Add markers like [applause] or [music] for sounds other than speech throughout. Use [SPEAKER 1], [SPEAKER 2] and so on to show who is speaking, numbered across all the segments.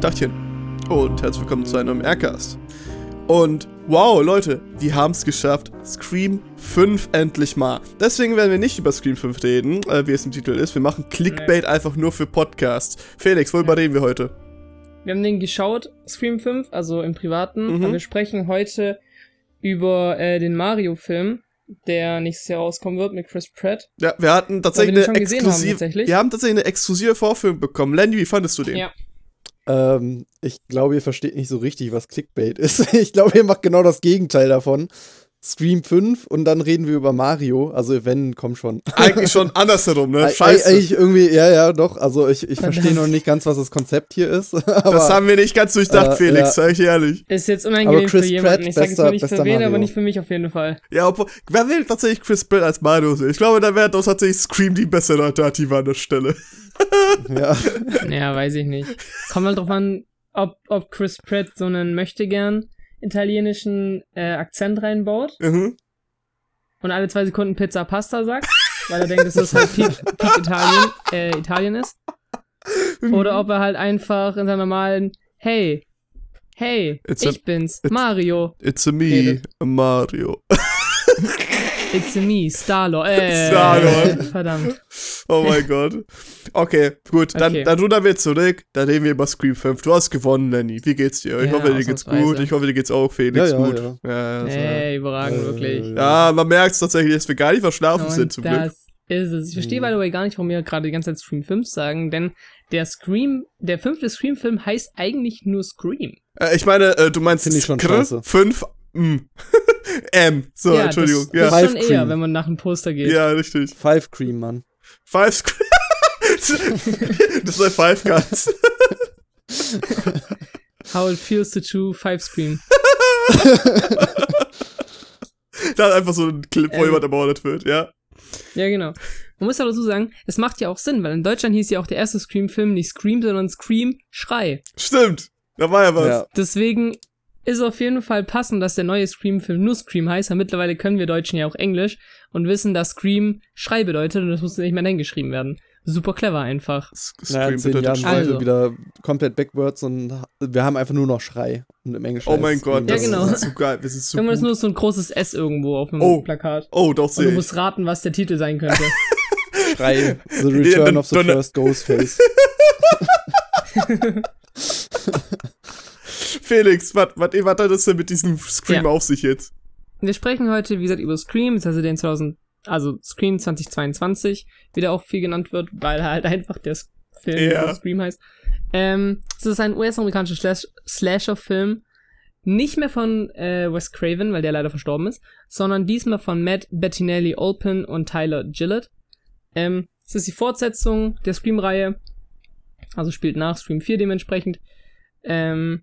[SPEAKER 1] Dachchen und herzlich willkommen zu einem neuen Aircast. Und wow, Leute, wir haben es geschafft. Scream 5 endlich mal. Deswegen werden wir nicht über Scream 5 reden, äh, wie es im Titel ist. Wir machen Clickbait einfach nur für Podcasts. Felix, worüber reden wir heute?
[SPEAKER 2] Wir haben den geschaut, Scream 5, also im Privaten. Mhm. Aber wir sprechen heute über äh, den Mario-Film, der nächstes Jahr rauskommen wird mit Chris Pratt.
[SPEAKER 1] Ja, wir hatten tatsächlich wir eine exklusive. Wir haben tatsächlich eine exklusive Vorführung bekommen. Landy, wie fandest du den?
[SPEAKER 3] Ja. Ähm, ich glaube, ihr versteht nicht so richtig, was Clickbait ist. [laughs] ich glaube, ihr macht genau das Gegenteil davon. Scream 5 und dann reden wir über Mario. Also wenn, komm schon. [laughs]
[SPEAKER 1] Eigentlich schon andersherum, ne? Scheiße.
[SPEAKER 3] Eigentlich irgendwie, ja, ja, doch. Also ich, ich verstehe noch nicht ganz, was das Konzept hier ist. [laughs]
[SPEAKER 1] Aber, das haben wir nicht ganz durchdacht, äh, Felix, ja. sag ich ehrlich.
[SPEAKER 2] Ist jetzt unangenehm für jemanden. ich sag jetzt mal nicht für wen, aber nicht für mich auf jeden Fall.
[SPEAKER 1] Ja, obwohl, wer will tatsächlich Chris Pratt als Mario sehen? Ich glaube, da wäre doch tatsächlich Scream die bessere Alternative an der Stelle.
[SPEAKER 2] Ja. [laughs] Ja, weiß ich nicht. Kommt halt drauf an, ob, ob Chris Pratt so einen Möchtegern italienischen äh, Akzent reinbaut mhm. und alle zwei Sekunden Pizza Pasta sagt, weil er denkt, dass das halt Peak, Peak Italien, äh, Italien ist. Oder ob er halt einfach in seiner normalen Hey, hey, it's ich a, bin's, Mario.
[SPEAKER 1] It's a me, redet. Mario. [laughs]
[SPEAKER 2] It's me, Starlord. Äh, Starlord. Verdammt.
[SPEAKER 1] Oh mein Gott. Okay, gut. Dann, okay. dann rudern wir zurück. Dann reden wir über Scream 5. Du hast gewonnen, Lenny. Wie geht's dir? Ich ja, hoffe, dir geht's gut. Ich hoffe, dir geht's auch, Felix, ja, ja, gut.
[SPEAKER 2] Ja, ja, nee, überragend, wirklich.
[SPEAKER 1] Ja, man merkt es tatsächlich, dass wir gar nicht verschlafen Und sind, zum
[SPEAKER 2] das Glück. ist es. Ich verstehe, by the way, gar nicht, warum wir gerade die ganze Zeit Scream 5 sagen, denn der Scream, der fünfte Scream-Film heißt eigentlich nur Scream.
[SPEAKER 1] Äh, ich meine, äh, du meinst
[SPEAKER 3] nicht schon scheiße.
[SPEAKER 1] 5 M. [laughs] M. So,
[SPEAKER 2] ja,
[SPEAKER 1] Entschuldigung.
[SPEAKER 2] Das, ja. das ist schon Cream. eher, wenn man nach einem Poster geht.
[SPEAKER 1] Ja, richtig.
[SPEAKER 3] Five Cream, Mann.
[SPEAKER 1] Five Cream. [laughs] das war Five Guns. [laughs]
[SPEAKER 2] How it feels to chew Five Scream. [laughs]
[SPEAKER 1] da hat einfach so ein Clip, wo ähm, jemand ermordet wird, ja.
[SPEAKER 2] Ja, genau. Man muss aber dazu sagen, es macht ja auch Sinn, weil in Deutschland hieß ja auch der erste Scream-Film nicht Scream, sondern Scream Schrei.
[SPEAKER 1] Stimmt. Da war ja was. Ja.
[SPEAKER 2] Deswegen ist auf jeden Fall passend, dass der neue Scream-Film nur Scream heißt, weil mittlerweile können wir Deutschen ja auch Englisch und wissen, dass Scream Schrei bedeutet und das muss nicht mehr hingeschrieben werden. Super clever einfach.
[SPEAKER 3] Scream naja, in zehn Jahren also. wieder komplett backwards und wir haben einfach nur noch Schrei und im Englischen.
[SPEAKER 1] Oh mein Gott,
[SPEAKER 2] ja, genau.
[SPEAKER 1] das ist so geil. Das ist so
[SPEAKER 2] Irgendwann ist nur so ein großes S irgendwo auf dem
[SPEAKER 1] oh.
[SPEAKER 2] Plakat.
[SPEAKER 1] Oh, doch sehr.
[SPEAKER 2] Und du musst raten, was der Titel sein könnte. [laughs]
[SPEAKER 3] Schrei. The Return of the First Ghostface. [laughs] [laughs]
[SPEAKER 1] Felix, was hat das denn mit diesem Scream ja. auf sich jetzt?
[SPEAKER 2] Wir sprechen heute, wie gesagt, über Scream, heißt den 2000, also Scream 2022, wie der auch viel genannt wird, weil halt einfach der Film ja. Scream heißt. Ähm, es ist ein US-amerikanischer Slash Slasher-Film, nicht mehr von äh, Wes Craven, weil der leider verstorben ist, sondern diesmal von Matt Bettinelli Olpin und Tyler Gillett. Ähm, es ist die Fortsetzung der Scream-Reihe, also spielt nach Scream 4 dementsprechend. Ähm,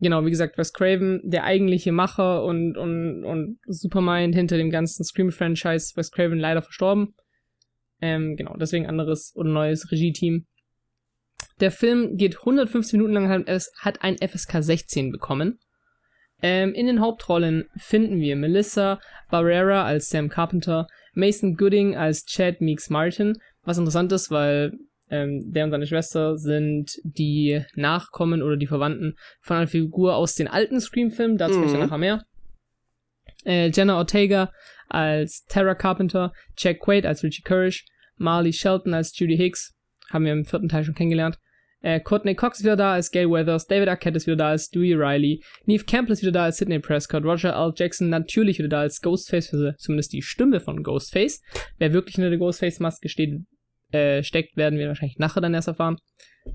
[SPEAKER 2] genau, wie gesagt, Wes Craven, der eigentliche Macher und, und, und Supermind hinter dem ganzen Scream-Franchise, Wes Craven leider verstorben. Ähm, genau, deswegen anderes oder neues Regie-Team. Der Film geht 150 Minuten lang, hat ein FSK 16 bekommen. Ähm, in den Hauptrollen finden wir Melissa Barrera als Sam Carpenter, Mason Gooding als Chad Meeks Martin, was interessant ist, weil ähm, der und seine Schwester sind die Nachkommen oder die Verwandten von einer Figur aus den alten Scream-Filmen, dazu mhm. ich nachher mehr. Äh, Jenna Ortega als Tara Carpenter, Jack Quaid als Richie Kirsch, Marley Shelton als Judy Hicks, haben wir im vierten Teil schon kennengelernt. Äh, Courtney Cox ist wieder da als Gail Weathers, David Arquette ist wieder da als Dewey Riley, Neve Campbell ist wieder da als Sidney Prescott, Roger L. Jackson natürlich wieder da als Ghostface, also zumindest die Stimme von Ghostface. Wer wirklich hinter der Ghostface-Maske steht, äh, steckt, werden wir wahrscheinlich nachher dann erst erfahren.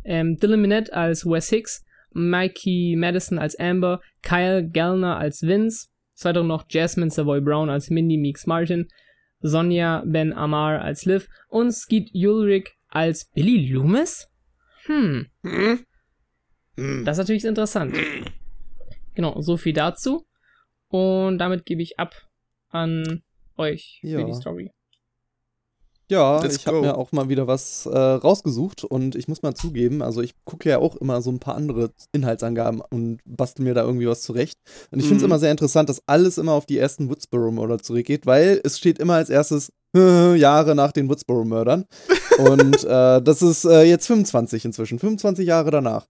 [SPEAKER 2] Ähm, Dylan Minette als Wes Hicks, Mikey Madison als Amber, Kyle Gellner als Vince, zweiter noch Jasmine Savoy Brown als Mindy Meeks Martin, Sonja Ben Amar als Liv und Skeet Ulrich als Billy Loomis? Hm. hm. Das ist natürlich interessant. Genau, so viel dazu. Und damit gebe ich ab an euch ja. für die Story.
[SPEAKER 3] Ja, Let's ich habe mir auch mal wieder was äh, rausgesucht und ich muss mal zugeben, also ich gucke ja auch immer so ein paar andere Inhaltsangaben und bastel mir da irgendwie was zurecht. Und ich mhm. finde es immer sehr interessant, dass alles immer auf die ersten Woodsboro-Mörder zurückgeht, weil es steht immer als erstes [laughs] Jahre nach den Woodsboro-Mördern. und äh, das ist äh, jetzt 25 inzwischen, 25 Jahre danach.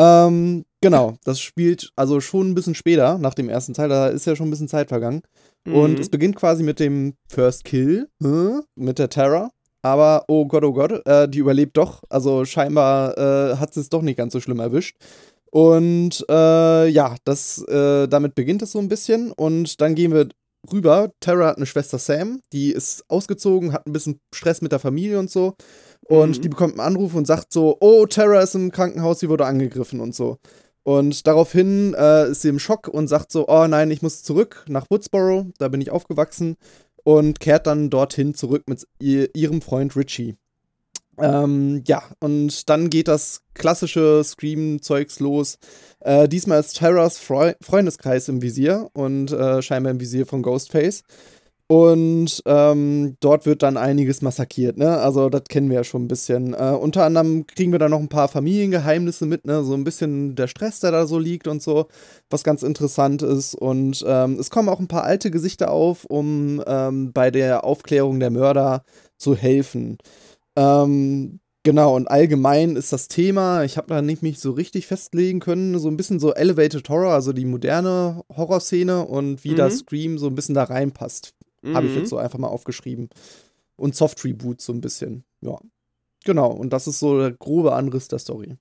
[SPEAKER 3] Ähm, genau, das spielt also schon ein bisschen später, nach dem ersten Teil, da ist ja schon ein bisschen Zeit vergangen. Mhm. Und es beginnt quasi mit dem First Kill, äh, mit der Terror. Aber oh Gott, oh Gott, äh, die überlebt doch. Also scheinbar äh, hat sie es doch nicht ganz so schlimm erwischt. Und äh, ja, das, äh, damit beginnt es so ein bisschen. Und dann gehen wir rüber. Tara hat eine Schwester Sam, die ist ausgezogen, hat ein bisschen Stress mit der Familie und so. Und mhm. die bekommt einen Anruf und sagt so: Oh, Tara ist im Krankenhaus, sie wurde angegriffen und so. Und daraufhin äh, ist sie im Schock und sagt so: Oh nein, ich muss zurück nach Woodsboro, da bin ich aufgewachsen. Und kehrt dann dorthin zurück mit ihr, ihrem Freund Richie. Ähm, ja, und dann geht das klassische Scream-Zeugs los. Äh, diesmal ist Terras Freu Freundeskreis im Visier und äh, scheinbar im Visier von Ghostface. Und ähm, dort wird dann einiges massakriert, ne? Also, das kennen wir ja schon ein bisschen. Äh, unter anderem kriegen wir da noch ein paar Familiengeheimnisse mit, ne? So ein bisschen der Stress, der da so liegt und so, was ganz interessant ist. Und ähm, es kommen auch ein paar alte Gesichter auf, um ähm, bei der Aufklärung der Mörder zu helfen. Ähm, genau, und allgemein ist das Thema, ich habe da nicht mich so richtig festlegen können, so ein bisschen so Elevated Horror, also die moderne Horrorszene und wie mhm. das Scream so ein bisschen da reinpasst. Mhm. Habe ich jetzt so einfach mal aufgeschrieben. Und Soft Reboot so ein bisschen, ja. Genau, und das ist so der grobe Anriss der Story.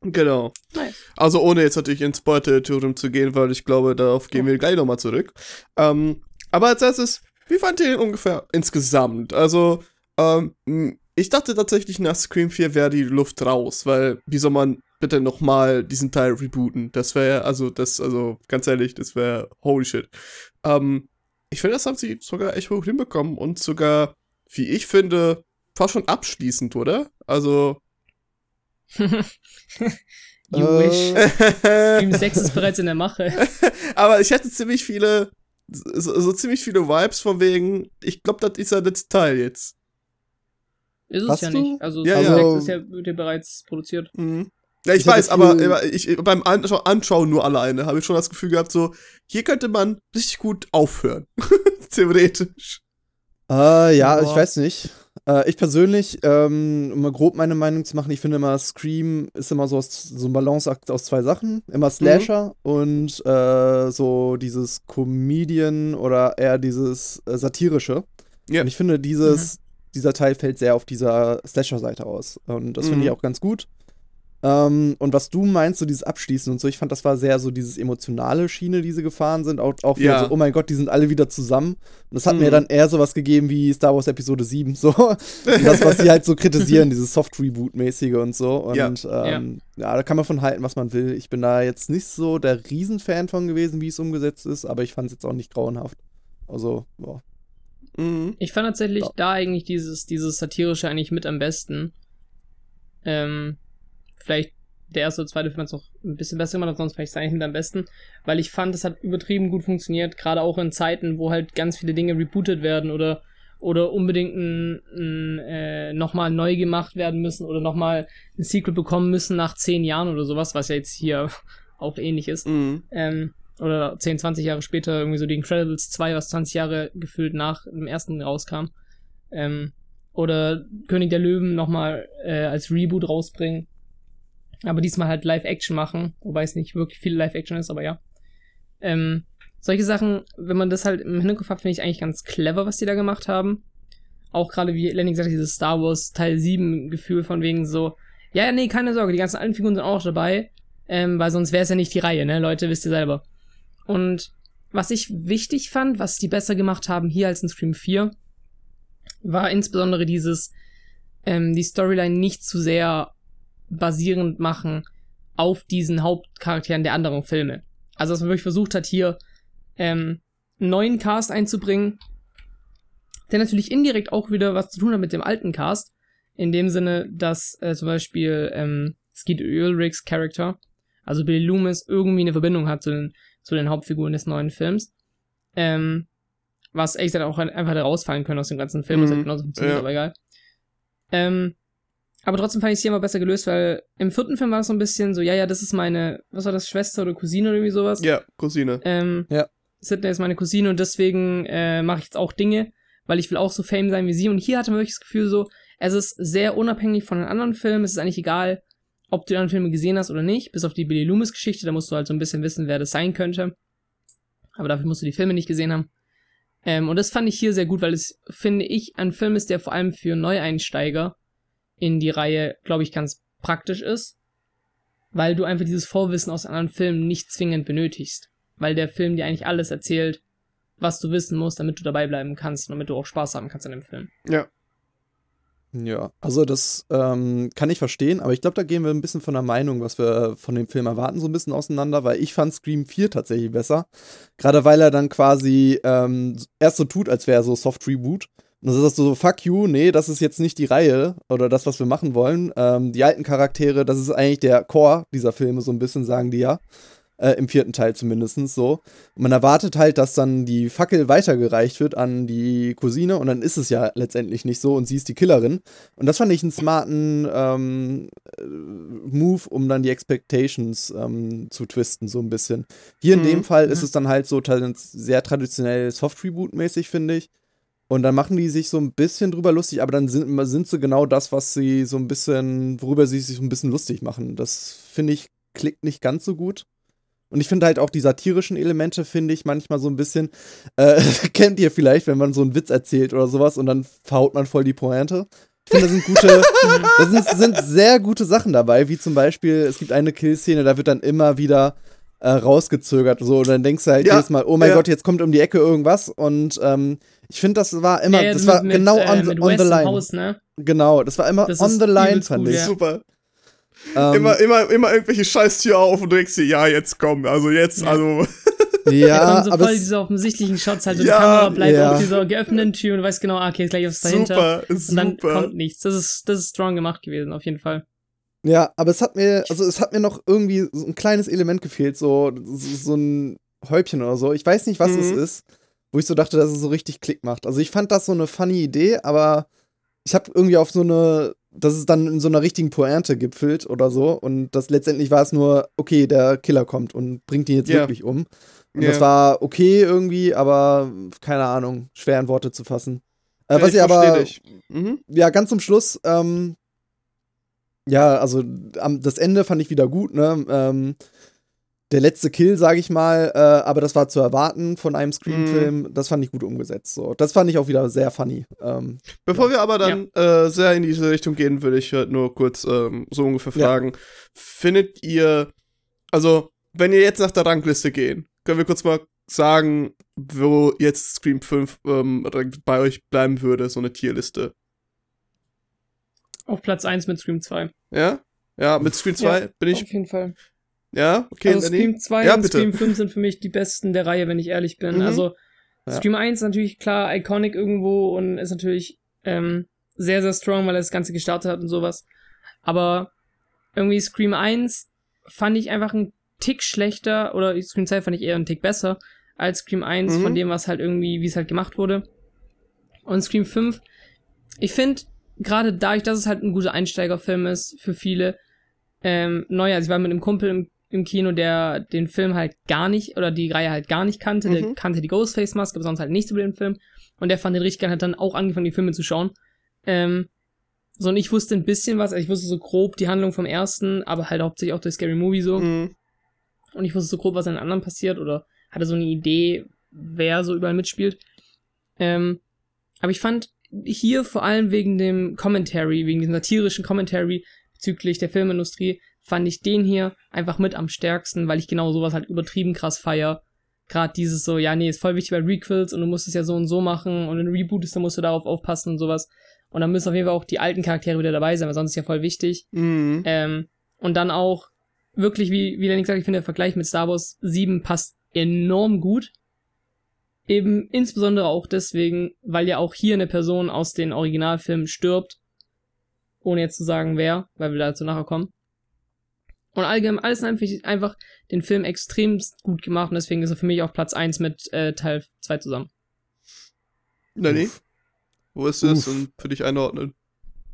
[SPEAKER 1] Genau. Nice. Also ohne jetzt natürlich ins Spoiler-Territorium zu gehen, weil ich glaube, darauf gehen wir gleich nochmal zurück. Ähm, aber als erstes, wie fand ihr ihn ungefähr insgesamt? Also, ähm, ich dachte tatsächlich, nach Scream 4 wäre die Luft raus, weil wie soll man bitte nochmal diesen Teil rebooten? Das wäre, also, das, also, ganz ehrlich, das wäre holy shit. Ähm, ich finde, das haben sie sogar echt hoch hinbekommen und sogar, wie ich finde, fast schon abschließend, oder? Also. [laughs]
[SPEAKER 2] you wish. Scream 6 ist bereits in der Mache. [laughs]
[SPEAKER 1] Aber ich hätte ziemlich viele, so, so ziemlich viele Vibes von wegen, ich glaube, das ist ja das Teil jetzt.
[SPEAKER 2] Ist es Hast ja du? nicht. Also,
[SPEAKER 1] ja,
[SPEAKER 2] ja. ist ja, wird ja bereits produziert.
[SPEAKER 1] Mhm. Ja, ich, ich weiß, aber ich, beim Anschauen nur alleine habe ich schon das Gefühl gehabt, so, hier könnte man richtig gut aufhören. [laughs] Theoretisch.
[SPEAKER 3] Äh, ja, Boah. ich weiß nicht. Äh, ich persönlich, ähm, um mal grob meine Meinung zu machen, ich finde immer, Scream ist immer so, aus, so ein Balanceakt aus zwei Sachen. Immer Slasher mhm. und äh, so dieses Comedian oder eher dieses äh, Satirische. Ja. Und ich finde, dieses, mhm dieser Teil fällt sehr auf dieser Slasher-Seite aus. Und das mhm. finde ich auch ganz gut. Ähm, und was du meinst, so dieses Abschließen und so, ich fand, das war sehr so dieses emotionale Schiene, die sie gefahren sind. Auch, auch wieder ja. so, oh mein Gott, die sind alle wieder zusammen. Und das hat mhm. mir dann eher so was gegeben wie Star Wars Episode 7, so. [laughs] das, was sie halt so kritisieren, dieses Soft-Reboot-mäßige und so. Und ja. Ähm, ja. ja. da kann man von halten, was man will. Ich bin da jetzt nicht so der Riesenfan von gewesen, wie es umgesetzt ist, aber ich fand es jetzt auch nicht grauenhaft. Also, ja.
[SPEAKER 2] Mhm. Ich fand tatsächlich ja. da eigentlich dieses, dieses satirische eigentlich mit am besten. Ähm, vielleicht der erste oder zweite Film hat es noch ein bisschen besser gemacht, sonst vielleicht eigentlich mit am besten, weil ich fand, es hat übertrieben gut funktioniert, gerade auch in Zeiten, wo halt ganz viele Dinge rebootet werden oder oder unbedingt ein, ein, äh, nochmal neu gemacht werden müssen oder nochmal ein Sequel bekommen müssen nach zehn Jahren oder sowas, was ja jetzt hier [laughs] auch ähnlich ist. Mhm. Ähm, oder 10, 20 Jahre später irgendwie so die Incredibles 2, was 20 Jahre gefühlt nach dem ersten rauskam. Ähm, oder König der Löwen nochmal äh, als Reboot rausbringen. Aber diesmal halt Live-Action machen, wobei es nicht wirklich viel Live-Action ist, aber ja. Ähm, solche Sachen, wenn man das halt im Hinterkopf hat, finde ich eigentlich ganz clever, was die da gemacht haben. Auch gerade, wie Lenny gesagt hat, dieses Star Wars Teil 7 Gefühl von wegen so, ja, nee, keine Sorge, die ganzen alten Figuren sind auch dabei, ähm, weil sonst wäre es ja nicht die Reihe, ne, Leute, wisst ihr selber. Und was ich wichtig fand, was die besser gemacht haben hier als in Scream 4, war insbesondere dieses, ähm, die Storyline nicht zu sehr basierend machen auf diesen Hauptcharakteren der anderen Filme. Also, dass man wirklich versucht hat, hier ähm, einen neuen Cast einzubringen, der natürlich indirekt auch wieder was zu tun hat mit dem alten Cast. In dem Sinne, dass äh, zum Beispiel ähm, Skeet Ulrichs Charakter, also Billy Loomis, irgendwie eine Verbindung hat zu den zu den Hauptfiguren des neuen Films. Ähm, was echt auch einfach rausfallen können aus dem ganzen Film, mhm. was halt genauso funktioniert, ja. aber egal. Ähm, aber trotzdem fand ich es hier immer besser gelöst, weil im vierten Film war es so ein bisschen so, ja, ja, das ist meine, was war das, Schwester oder Cousine oder irgendwie sowas?
[SPEAKER 1] Ja, Cousine.
[SPEAKER 2] Ähm, ja. Sidney ist meine Cousine und deswegen äh, mache ich jetzt auch Dinge, weil ich will auch so Fame sein wie sie. Und hier hatte man wirklich das Gefühl so, es ist sehr unabhängig von den anderen Filmen, es ist eigentlich egal, ob du die anderen Filme gesehen hast oder nicht, bis auf die Billy Loomis-Geschichte, da musst du halt so ein bisschen wissen, wer das sein könnte. Aber dafür musst du die Filme nicht gesehen haben. Ähm, und das fand ich hier sehr gut, weil es, finde ich, ein Film ist, der vor allem für Neueinsteiger in die Reihe, glaube ich, ganz praktisch ist. Weil du einfach dieses Vorwissen aus anderen Filmen nicht zwingend benötigst. Weil der Film dir eigentlich alles erzählt, was du wissen musst, damit du dabei bleiben kannst und damit du auch Spaß haben kannst an dem Film.
[SPEAKER 1] Ja.
[SPEAKER 3] Ja, also das ähm, kann ich verstehen, aber ich glaube, da gehen wir ein bisschen von der Meinung, was wir von dem Film erwarten, so ein bisschen auseinander, weil ich fand Scream 4 tatsächlich besser. Gerade weil er dann quasi ähm, erst so tut, als wäre er so Soft Reboot. Und dann sagst du so, fuck you, nee, das ist jetzt nicht die Reihe oder das, was wir machen wollen. Ähm, die alten Charaktere, das ist eigentlich der Core dieser Filme, so ein bisschen, sagen die ja. Äh, Im vierten Teil zumindest so. Und man erwartet halt, dass dann die Fackel weitergereicht wird an die Cousine und dann ist es ja letztendlich nicht so und sie ist die Killerin. Und das fand ich einen smarten ähm, äh, Move, um dann die Expectations ähm, zu twisten, so ein bisschen. Hier in mhm. dem Fall ist es dann halt so sehr traditionell Soft-Reboot-mäßig, finde ich. Und dann machen die sich so ein bisschen drüber lustig, aber dann sind, sind sie genau das, was sie so ein bisschen, worüber sie sich so ein bisschen lustig machen. Das finde ich, klickt nicht ganz so gut. Und ich finde halt auch die satirischen Elemente, finde ich manchmal so ein bisschen, äh, [laughs] kennt ihr vielleicht, wenn man so einen Witz erzählt oder sowas und dann verhaut man voll die Pointe. Ich finde, da sind gute, [laughs] da sind, sind sehr gute Sachen dabei, wie zum Beispiel, es gibt eine Killszene, da wird dann immer wieder äh, rausgezögert so und dann denkst du halt ja, jedes Mal, oh mein ja. Gott, jetzt kommt um die Ecke irgendwas und ähm, ich finde, das war immer, ja, das war mit, genau on, äh, on the line. Haus, ne? Genau, das war immer das on the line, fand ich.
[SPEAKER 1] Super. Ähm, immer, immer, immer irgendwelche Scheißtür auf und du denkst dir, ja, jetzt komm, also jetzt, ja. also.
[SPEAKER 2] Ja, [laughs] ja so aber voll diese offensichtlichen Shots, halt so ja, die Kamera bleibt ja. auf dieser geöffneten Tür und du weißt genau, ah, okay, ist gleich was dahinter. Super, und super. dann kommt nichts. Das ist, das ist strong gemacht gewesen, auf jeden Fall.
[SPEAKER 3] Ja, aber es hat mir, also es hat mir noch irgendwie so ein kleines Element gefehlt, so, so, so ein Häubchen oder so. Ich weiß nicht, was mhm. es ist, wo ich so dachte, dass es so richtig Klick macht. Also ich fand das so eine funny Idee, aber ich habe irgendwie auf so eine dass es dann in so einer richtigen Pointe gipfelt oder so. Und das letztendlich war es nur, okay, der Killer kommt und bringt ihn jetzt yeah. wirklich um. Und yeah. das war okay irgendwie, aber keine Ahnung, schwer in Worte zu fassen. Äh, was ich aber, mhm. ja, ganz zum Schluss, ähm, ja, also das Ende fand ich wieder gut, ne? Ähm, der letzte Kill, sage ich mal, äh, aber das war zu erwarten von einem Scream-Film. Mm. Das fand ich gut umgesetzt. So. Das fand ich auch wieder sehr funny. Ähm,
[SPEAKER 1] Bevor ja. wir aber dann ja. äh, sehr in diese Richtung gehen, würde ich halt nur kurz ähm, so ungefähr fragen: ja. Findet ihr, also, wenn ihr jetzt nach der Rangliste gehen, können wir kurz mal sagen, wo jetzt Scream 5 ähm, bei euch bleiben würde, so eine Tierliste?
[SPEAKER 2] Auf Platz 1 mit Scream 2.
[SPEAKER 1] Ja? Ja, mit Scream 2 bin ich.
[SPEAKER 2] Auf jeden Fall.
[SPEAKER 1] Ja, okay.
[SPEAKER 2] Also Scream 2 ja, und bitte. Scream 5 sind für mich die besten der Reihe, wenn ich ehrlich bin. Mhm. Also ja. Scream 1 ist natürlich klar iconic irgendwo und ist natürlich ähm, sehr, sehr strong, weil er das Ganze gestartet hat und sowas. Aber irgendwie Scream 1 fand ich einfach einen Tick schlechter oder Scream 2 fand ich eher einen Tick besser als Scream 1 mhm. von dem, was halt irgendwie, wie es halt gemacht wurde. Und Scream 5, ich finde, gerade dadurch, dass es halt ein guter Einsteigerfilm ist für viele, ähm, neu, also ich war mit einem Kumpel im im Kino, der den Film halt gar nicht, oder die Reihe halt gar nicht kannte. Mhm. Der kannte die Ghostface-Maske, aber sonst halt nichts über den Film. Und der fand den richtig geil, hat dann auch angefangen, die Filme zu schauen. Ähm, so, und ich wusste ein bisschen was, also ich wusste so grob die Handlung vom ersten, aber halt hauptsächlich auch durch Scary Movie so. Mhm. Und ich wusste so grob, was in den anderen passiert, oder hatte so eine Idee, wer so überall mitspielt. Ähm, aber ich fand hier vor allem wegen dem Commentary, wegen diesem satirischen Commentary bezüglich der Filmindustrie, fand ich den hier einfach mit am stärksten, weil ich genau sowas halt übertrieben krass feier. Gerade dieses so, ja, nee, ist voll wichtig bei Requels und du musst es ja so und so machen und wenn du rebootest, dann musst du darauf aufpassen und sowas. Und dann müssen auf jeden Fall auch die alten Charaktere wieder dabei sein, weil sonst ist ja voll wichtig. Mhm. Ähm, und dann auch wirklich, wie, wie Lenny gesagt, ich finde der Vergleich mit Star Wars 7 passt enorm gut. Eben insbesondere auch deswegen, weil ja auch hier eine Person aus den Originalfilmen stirbt. Ohne jetzt zu sagen, wer, weil wir dazu nachher kommen. Und allgemein alles einfach, einfach den Film extrem gut gemacht und deswegen ist er für mich auf Platz 1 mit äh, Teil 2 zusammen.
[SPEAKER 1] Nanny? Wo ist es und für dich einordnen?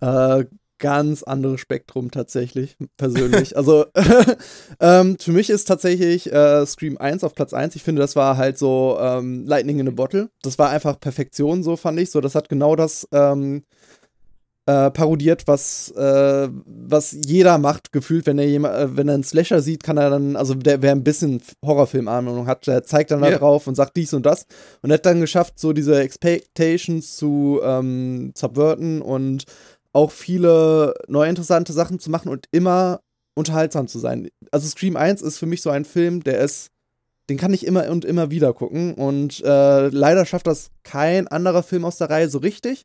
[SPEAKER 3] Äh, ganz anderes Spektrum tatsächlich, persönlich. [laughs] also [laughs] ähm, für mich ist tatsächlich äh, Scream 1 auf Platz 1. Ich finde, das war halt so ähm, Lightning in a Bottle. Das war einfach Perfektion, so fand ich. So, das hat genau das ähm, äh, parodiert, was, äh, was jeder macht, gefühlt, wenn er jemand, äh, wenn er einen Slasher sieht, kann er dann, also der, wer ein bisschen Horrorfilm-Ahnung hat, der zeigt dann yeah. da drauf und sagt dies und das und hat dann geschafft, so diese Expectations zu ähm, subverten und auch viele neue interessante Sachen zu machen und immer unterhaltsam zu sein. Also Scream 1 ist für mich so ein Film, der ist, den kann ich immer und immer wieder gucken und äh, leider schafft das kein anderer Film aus der Reihe so richtig.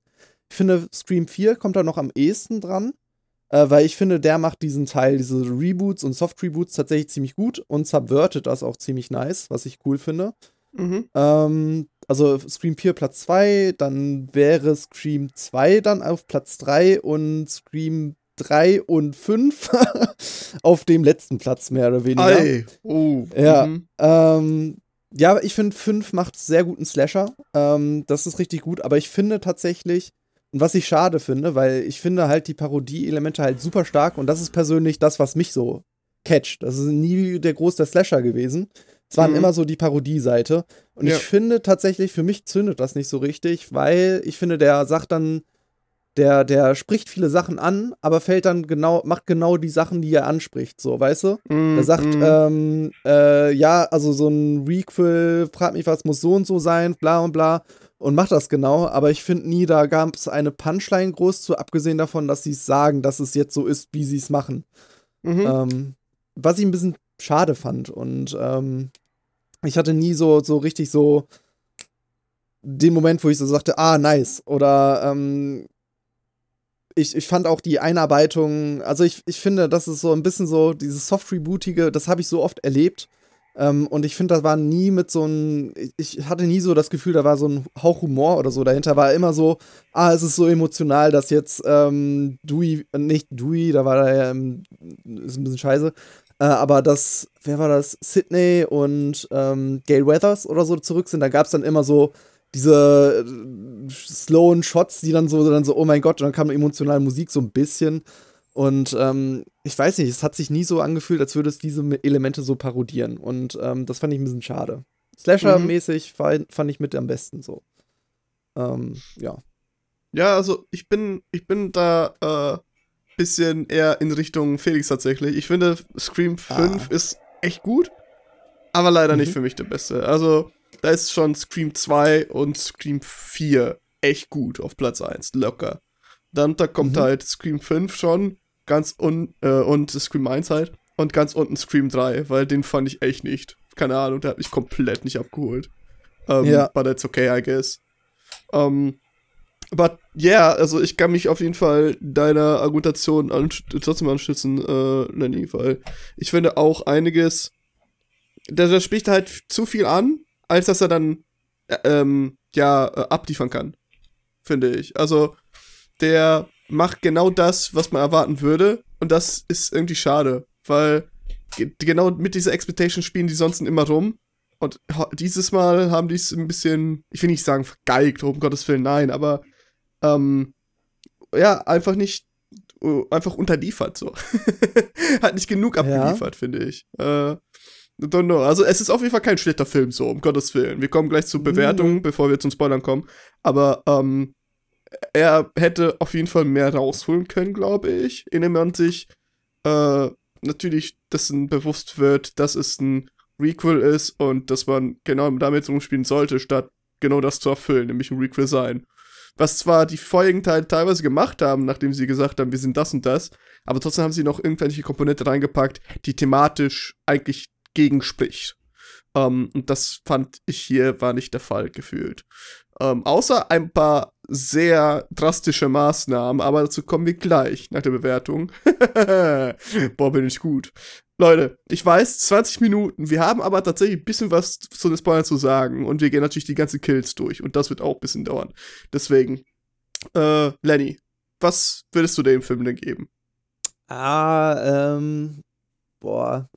[SPEAKER 3] Ich finde, Scream 4 kommt da noch am ehesten dran, äh, weil ich finde, der macht diesen Teil, diese Reboots und Soft-Reboots tatsächlich ziemlich gut und subvertet das auch ziemlich nice, was ich cool finde. Mhm. Ähm, also Scream 4 Platz 2, dann wäre Scream 2 dann auf Platz 3 und Scream 3 und 5 [laughs] auf dem letzten Platz, mehr oder weniger. Ei. Oh. Ja. Mhm. Ähm, ja, ich finde, 5 macht sehr guten Slasher. Ähm, das ist richtig gut, aber ich finde tatsächlich, und was ich schade finde, weil ich finde halt die Parodie-Elemente halt super stark und das ist persönlich das, was mich so catcht. Das ist nie der Groß der Slasher gewesen. Es waren mhm. immer so die Parodie-Seite. Und ja. ich finde tatsächlich, für mich zündet das nicht so richtig, weil ich finde, der sagt dann, der, der spricht viele Sachen an, aber fällt dann genau, macht genau die Sachen, die er anspricht, so, weißt du? Mm, der sagt, mm. ähm, äh, ja, also so ein Requel, fragt mich was, muss so und so sein, bla und bla und macht das genau, aber ich finde nie, da gab es eine Punchline groß zu, abgesehen davon, dass sie es sagen, dass es jetzt so ist, wie sie es machen. Mhm. Ähm, was ich ein bisschen schade fand und ähm, ich hatte nie so, so richtig so den Moment, wo ich so sagte, ah, nice. Oder ähm, ich, ich fand auch die Einarbeitung, also ich, ich finde, das ist so ein bisschen so, dieses Soft-Rebootige, das habe ich so oft erlebt. Ähm, und ich finde, das war nie mit so einem, ich hatte nie so das Gefühl, da war so ein Hauch Humor oder so dahinter. War immer so, ah, es ist so emotional, dass jetzt ähm, Dewey, nicht Dewey, da war er ja, ähm, ist ein bisschen scheiße, äh, aber das, wer war das? Sydney und ähm, Gail Weathers oder so zurück sind. Da gab es dann immer so diese äh, slowen Shots, die dann so, dann so, oh mein Gott, und dann kam emotionale Musik so ein bisschen. Und ähm, ich weiß nicht, es hat sich nie so angefühlt, als würde es diese Elemente so parodieren. Und ähm, das fand ich ein bisschen schade. Slasher-mäßig mhm. fand ich mit am besten so. Ähm, ja.
[SPEAKER 1] Ja, also ich bin, ich bin da äh, bisschen eher in Richtung Felix tatsächlich. Ich finde, Scream 5 ah. ist echt gut, aber leider mhm. nicht für mich der beste. Also, da ist schon Scream 2 und Scream 4 echt gut auf Platz 1, locker. Dann da kommt mhm. halt Scream 5 schon, ganz un äh, und Scream 1 halt und ganz unten Scream 3, weil den fand ich echt nicht. Keine Ahnung, der hat mich komplett nicht abgeholt. Um, ähm, ja. But it's okay, I guess. Um, ähm, but yeah, also ich kann mich auf jeden Fall deiner Argumentation an trotzdem anstützen, äh, Lenny, weil ich finde auch einiges, der, der spricht halt zu viel an, als dass er dann äh, ähm, ja äh, abliefern kann, finde ich. Also der macht genau das, was man erwarten würde. Und das ist irgendwie schade, weil genau mit dieser Expectation spielen die sonst immer rum. Und dieses Mal haben die es ein bisschen, ich will nicht sagen vergeigt, um Gottes Willen, nein, aber ähm, ja, einfach nicht, einfach unterliefert so. [laughs] Hat nicht genug abgeliefert, ja. finde ich. Äh, don't know. Also es ist auf jeden Fall kein schlechter Film, so, um Gottes Willen. Wir kommen gleich zu Bewertungen, mhm. bevor wir zum Spoilern kommen. Aber ähm, er hätte auf jeden Fall mehr rausholen können, glaube ich, indem man sich äh, natürlich dessen bewusst wird, dass es ein Requel ist und dass man genau damit umspielen sollte, statt genau das zu erfüllen, nämlich ein Requel sein. Was zwar die vorigen Teile teilweise gemacht haben, nachdem sie gesagt haben, wir sind das und das, aber trotzdem haben sie noch irgendwelche Komponente reingepackt, die thematisch eigentlich gegenspricht. Um, ähm, und das fand ich hier war nicht der Fall gefühlt. Um, ähm, außer ein paar sehr drastische Maßnahmen, aber dazu kommen wir gleich nach der Bewertung. [laughs] Boah, bin ich gut. Leute, ich weiß, 20 Minuten, wir haben aber tatsächlich ein bisschen was zu den Spoilern zu sagen und wir gehen natürlich die ganzen Kills durch und das wird auch ein bisschen dauern. Deswegen, äh, Lenny, was würdest du dem Film denn geben?
[SPEAKER 3] Ah, ähm, boah,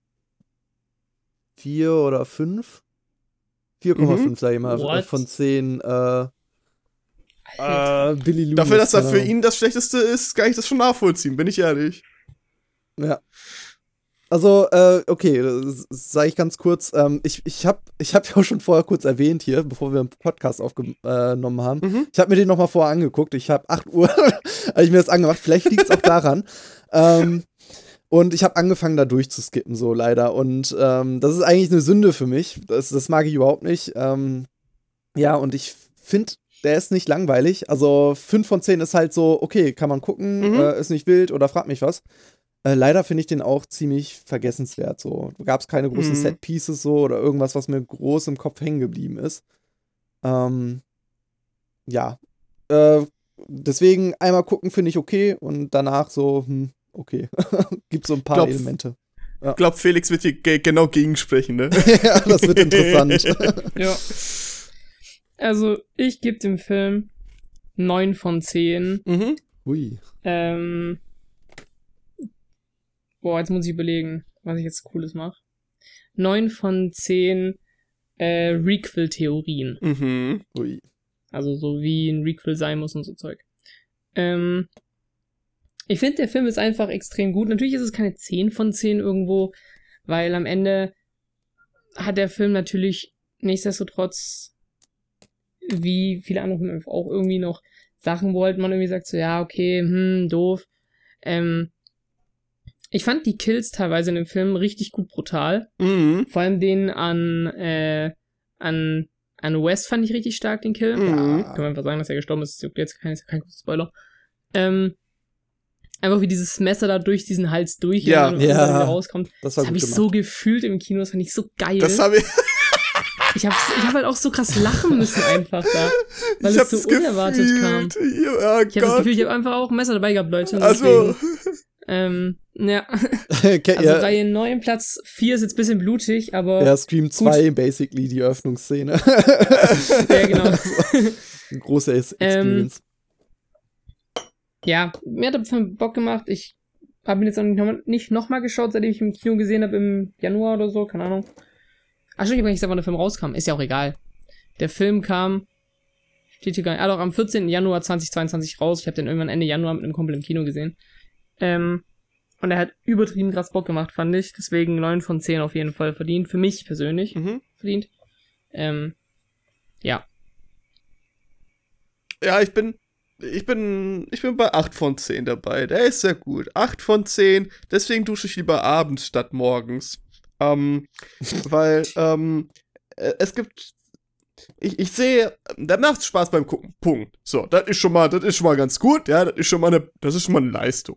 [SPEAKER 3] vier oder fünf? 4,5, mhm. sag ich mal, What? von 10, äh,
[SPEAKER 1] äh, Billy Loomis. Dafür, dass er für ihn das Schlechteste ist, kann ich das schon nachvollziehen, bin ich ehrlich.
[SPEAKER 3] Ja. Also, äh, okay, sage ich ganz kurz. Ähm, ich ich habe ich hab [laughs] ja auch schon vorher kurz erwähnt hier, bevor wir einen Podcast aufgenommen haben. Mhm. Ich habe mir den nochmal vorher angeguckt. Ich habe 8 Uhr, [laughs] habe ich mir das angemacht. Vielleicht liegt es auch daran. [laughs] ähm, und ich habe angefangen, da durchzuskippen, so leider. Und ähm, das ist eigentlich eine Sünde für mich. Das, das mag ich überhaupt nicht. Ähm, ja, und ich finde, der ist nicht langweilig. Also 5 von 10 ist halt so, okay, kann man gucken, mhm. äh, ist nicht wild oder frag mich was. Äh, leider finde ich den auch ziemlich vergessenswert. So gab es keine großen mhm. Set Pieces so oder irgendwas, was mir groß im Kopf hängen geblieben ist. Ähm, ja, äh, deswegen einmal gucken finde ich okay und danach so, hm, okay. [laughs] Gibt so ein paar glaub, Elemente.
[SPEAKER 1] Ich ja. glaube, Felix wird hier ge genau gegensprechen, ne? [laughs]
[SPEAKER 3] ja, das wird [laughs] interessant.
[SPEAKER 2] ja. Also, ich gebe dem Film 9 von 10.
[SPEAKER 3] Mhm. Ui.
[SPEAKER 2] Ähm. Boah, jetzt muss ich überlegen, was ich jetzt Cooles mache. 9 von 10 äh, Requel-Theorien.
[SPEAKER 1] Mhm.
[SPEAKER 3] Ui.
[SPEAKER 2] Also so wie ein Requel sein muss und so Zeug. Ähm, ich finde, der Film ist einfach extrem gut. Natürlich ist es keine 10 von 10 irgendwo, weil am Ende hat der Film natürlich nichtsdestotrotz, wie viele andere auch irgendwie noch Sachen, wo halt man irgendwie sagt, so, ja, okay, hm, doof. Ähm, ich fand die Kills teilweise in dem Film richtig gut brutal.
[SPEAKER 1] Mhm.
[SPEAKER 2] Vor allem den an, äh, an, an West fand ich richtig stark, den Kill.
[SPEAKER 1] Mhm.
[SPEAKER 2] Kann man einfach sagen, dass er gestorben ist. Das ist jetzt kein, kein großer Spoiler. Ähm, einfach wie dieses Messer da durch diesen Hals durch
[SPEAKER 1] ja.
[SPEAKER 2] und
[SPEAKER 3] ja.
[SPEAKER 2] rauskommt. Das, das habe ich so gefühlt im Kino, das fand ich so geil.
[SPEAKER 1] Das habe ich. [laughs]
[SPEAKER 2] ich habe ich hab halt auch so krass lachen müssen einfach da, weil ich es so unerwartet gefühlt. kam.
[SPEAKER 1] Ja,
[SPEAKER 2] ich habe das Gefühl, ich habe einfach auch ein Messer dabei gehabt, Leute.
[SPEAKER 1] Also.
[SPEAKER 2] ähm, ja. [laughs] okay, also ja. Reihe 9, Platz 4 ist jetzt ein bisschen blutig, aber.
[SPEAKER 3] Ja, Scream 2 basically die Eröffnungsszene. [laughs]
[SPEAKER 2] ja, genau. [laughs]
[SPEAKER 3] Große ähm, Experience.
[SPEAKER 2] Ähm, ja, mir hat Film Bock gemacht. Ich habe ihn jetzt auch nicht nochmal noch geschaut, seitdem ich im Kino gesehen habe im Januar oder so, keine Ahnung. Ach schon, ich weiß nicht, wann der Film rauskam. Ist ja auch egal. Der Film kam, steht hier gar nicht, ah doch, am 14. Januar 2022 raus. Ich habe den irgendwann Ende Januar mit einem Kumpel im Kino gesehen. Ähm, und er hat übertrieben krass Bock gemacht, fand ich. Deswegen 9 von 10 auf jeden Fall verdient. Für mich persönlich
[SPEAKER 1] mhm.
[SPEAKER 2] verdient. Ähm, ja.
[SPEAKER 1] Ja, ich bin, ich bin, ich bin bei 8 von 10 dabei. Der ist sehr gut. 8 von 10. Deswegen dusche ich lieber abends statt morgens. Ähm, weil, [laughs] ähm, äh, es gibt ich, ich sehe, der macht Spaß beim Gucken. Punkt. So, das ist schon mal, das ist schon mal ganz gut, ja, das ist schon mal eine, das ist schon mal eine Leistung.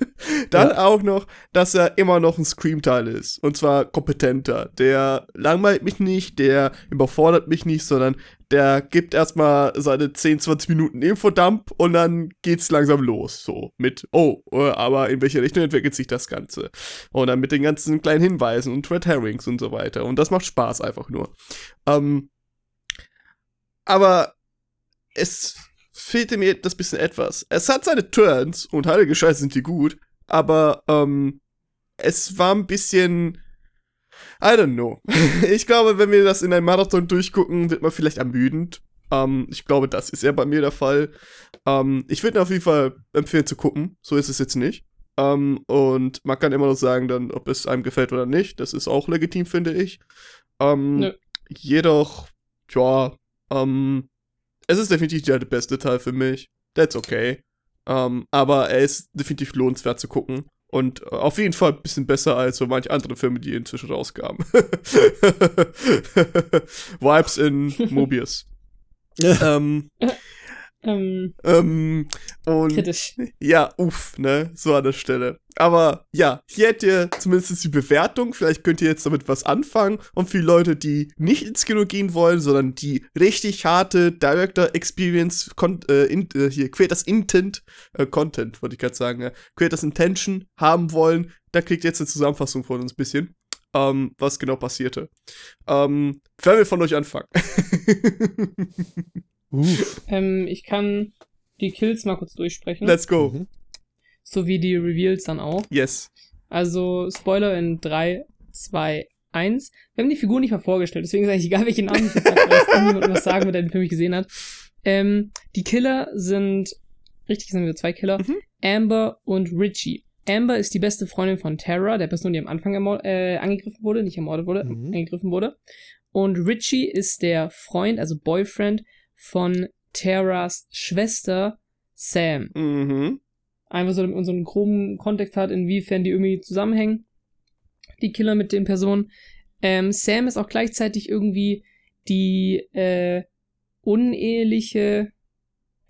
[SPEAKER 1] [laughs] Dann ja. auch noch, dass er immer noch ein Scream-Teil ist. Und zwar kompetenter. Der langweilt mich nicht, der überfordert mich nicht, sondern der gibt erstmal seine 10, 20 Minuten Infodump und dann geht's langsam los. So, mit, oh, äh, aber in welche Richtung entwickelt sich das Ganze? Und dann mit den ganzen kleinen Hinweisen und Red Herrings und so weiter. Und das macht Spaß einfach nur. Ähm, aber es fehlte mir das bisschen etwas. Es hat seine Turns und heilige Scheiße sind die gut, aber ähm, es war ein bisschen. I don't know. [laughs] ich glaube, wenn wir das in einem Marathon durchgucken, wird man vielleicht ermüdend. Ähm, ich glaube, das ist ja bei mir der Fall. Ähm, ich würde auf jeden Fall empfehlen zu gucken. So ist es jetzt nicht. Ähm, und man kann immer noch sagen, dann, ob es einem gefällt oder nicht. Das ist auch legitim, finde ich. Ähm, Jedoch, ja, ähm, es ist definitiv der beste Teil für mich. That's okay. Ähm, aber er ist definitiv lohnenswert zu gucken. Und auf jeden Fall ein bisschen besser als so manche andere Filme, die inzwischen rauskamen. [laughs] Vibes in Mobius. [laughs] ähm, [laughs]
[SPEAKER 2] ähm,
[SPEAKER 1] ähm, und
[SPEAKER 2] kritisch.
[SPEAKER 1] Ja, uff, ne, so an der Stelle. Aber ja, hier hättet ihr zumindest die Bewertung. Vielleicht könnt ihr jetzt damit was anfangen. Und für Leute, die nicht ins Kino gehen wollen, sondern die richtig harte Director Experience, äh, in, äh, hier, Creators Intent, äh, Content, wollte ich gerade sagen, ja, Creators Intention haben wollen, da kriegt ihr jetzt eine Zusammenfassung von uns ein bisschen. Ähm, was genau passierte. Ähm, wer will von euch anfangen? [laughs]
[SPEAKER 2] Ähm, ich kann die Kills mal kurz durchsprechen.
[SPEAKER 1] Let's go. Mhm.
[SPEAKER 2] So wie die Reveals dann auch.
[SPEAKER 1] Yes.
[SPEAKER 2] Also, Spoiler in 3, 2, 1. Wir haben die Figur nicht mal vorgestellt, deswegen ist eigentlich egal, welche Namen ich jetzt sage, weil [laughs] niemand was sagen wird, der den Film nicht gesehen hat. Ähm, die Killer sind, richtig sind wir zwei Killer, mhm. Amber und Richie. Amber ist die beste Freundin von Tara, der Person, die am Anfang äh, angegriffen wurde, nicht ermordet wurde, mhm. angegriffen wurde. Und Richie ist der Freund, also Boyfriend von Taras Schwester Sam. Mhm. Einfach so, damit man so einen groben Kontext hat, inwiefern die irgendwie zusammenhängen. Die Killer mit den Personen. Ähm, Sam ist auch gleichzeitig irgendwie die äh, uneheliche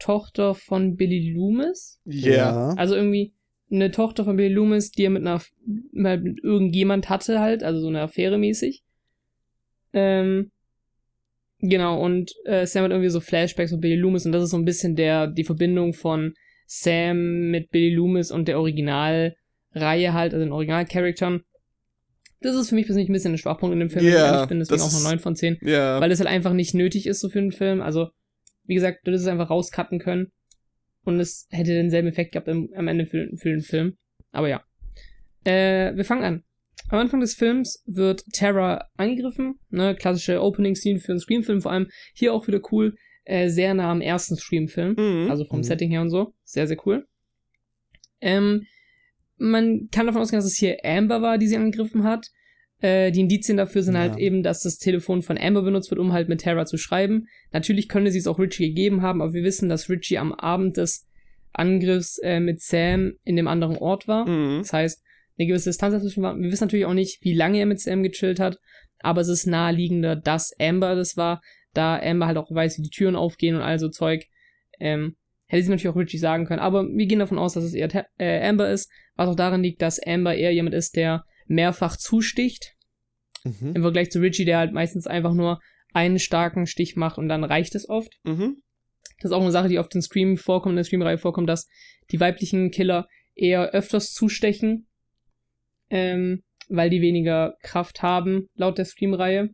[SPEAKER 2] Tochter von Billy Loomis.
[SPEAKER 1] Ja. Yeah.
[SPEAKER 2] Also irgendwie eine Tochter von Billy Loomis, die er mit einer mit irgendjemand hatte halt, also so eine Affäre mäßig. Ähm, genau, und äh, Sam hat irgendwie so Flashbacks von Billy Loomis und das ist so ein bisschen der, die Verbindung von Sam mit Billy Loomis und der Originalreihe halt, also den Originalcharaktern. Das ist für mich persönlich ein bisschen ein Schwachpunkt in dem Film.
[SPEAKER 1] Yeah,
[SPEAKER 2] ich bin deswegen auch nur 9 von 10.
[SPEAKER 1] Yeah.
[SPEAKER 2] Weil das halt einfach nicht nötig ist so für einen Film. Also, wie gesagt, du hättest es einfach rauscutten können. Und es hätte denselben Effekt gehabt im, am Ende für, für den Film. Aber ja. Äh, wir fangen an. Am Anfang des Films wird Terra angegriffen. Ne, klassische Opening-Scene für einen Scream-Film. Vor allem hier auch wieder cool. Äh, sehr nah am ersten Scream-Film. Mhm. Also vom mhm. Setting her und so. Sehr, sehr cool. Ähm, man kann davon ausgehen, dass es hier Amber war, die sie angegriffen hat. Äh, die Indizien dafür sind halt ja. halt eben, dass das Telefon von Amber benutzt wird, um halt mit Terra zu schreiben. Natürlich könnte sie es auch Richie gegeben haben, aber wir wissen, dass Richie am Abend des Angriffs äh, mit Sam in dem anderen Ort war. Mhm. Das heißt, eine gewisse Distanz dazwischen war. Wir wissen natürlich auch nicht, wie lange er mit Sam gechillt hat, aber es ist naheliegender, dass Amber das war, da Amber halt auch weiß, wie die Türen aufgehen und all so Zeug. Ähm, hätte sie natürlich auch Richie sagen können, aber wir gehen davon aus, dass es eher äh, Amber ist, was auch daran liegt, dass Amber eher jemand ist, der mehrfach zusticht. Mhm. Im Vergleich zu Richie, der halt meistens einfach nur einen starken Stich macht und dann reicht es oft. Mhm. Das ist auch eine Sache, die oft in Scream vorkommt, in der Scream-Reihe vorkommt, dass die weiblichen Killer eher öfters zustechen, ähm, weil die weniger Kraft haben, laut der Scream-Reihe.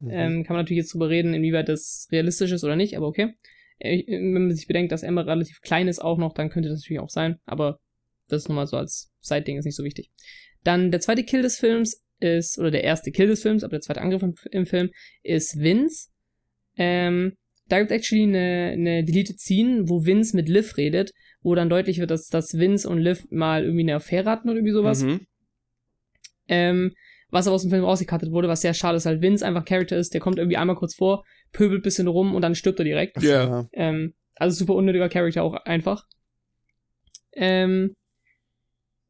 [SPEAKER 2] Mhm. Ähm, kann man natürlich jetzt drüber reden, inwieweit das realistisch ist oder nicht, aber okay. Äh, wenn man sich bedenkt, dass Emma relativ klein ist auch noch, dann könnte das natürlich auch sein, aber das ist nochmal so als Side-Ding, ist nicht so wichtig. Dann der zweite Kill des Films ist, oder der erste Kill des Films, aber der zweite Angriff im, im Film, ist Vince. Ähm, da gibt es actually eine, eine Deleted Scene, wo Vince mit Liv redet, wo dann deutlich wird, dass, dass Vince und Liv mal irgendwie eine Affäre hatten oder irgendwie sowas. Mhm. Ähm, was aber aus dem Film rausgekattet wurde, was sehr schade ist, weil Vince einfach Charakter ist, der kommt irgendwie einmal kurz vor, pöbelt bisschen rum und dann stirbt er direkt.
[SPEAKER 1] Ja. Yeah.
[SPEAKER 2] Ähm, also super unnötiger Charakter auch einfach. Ähm,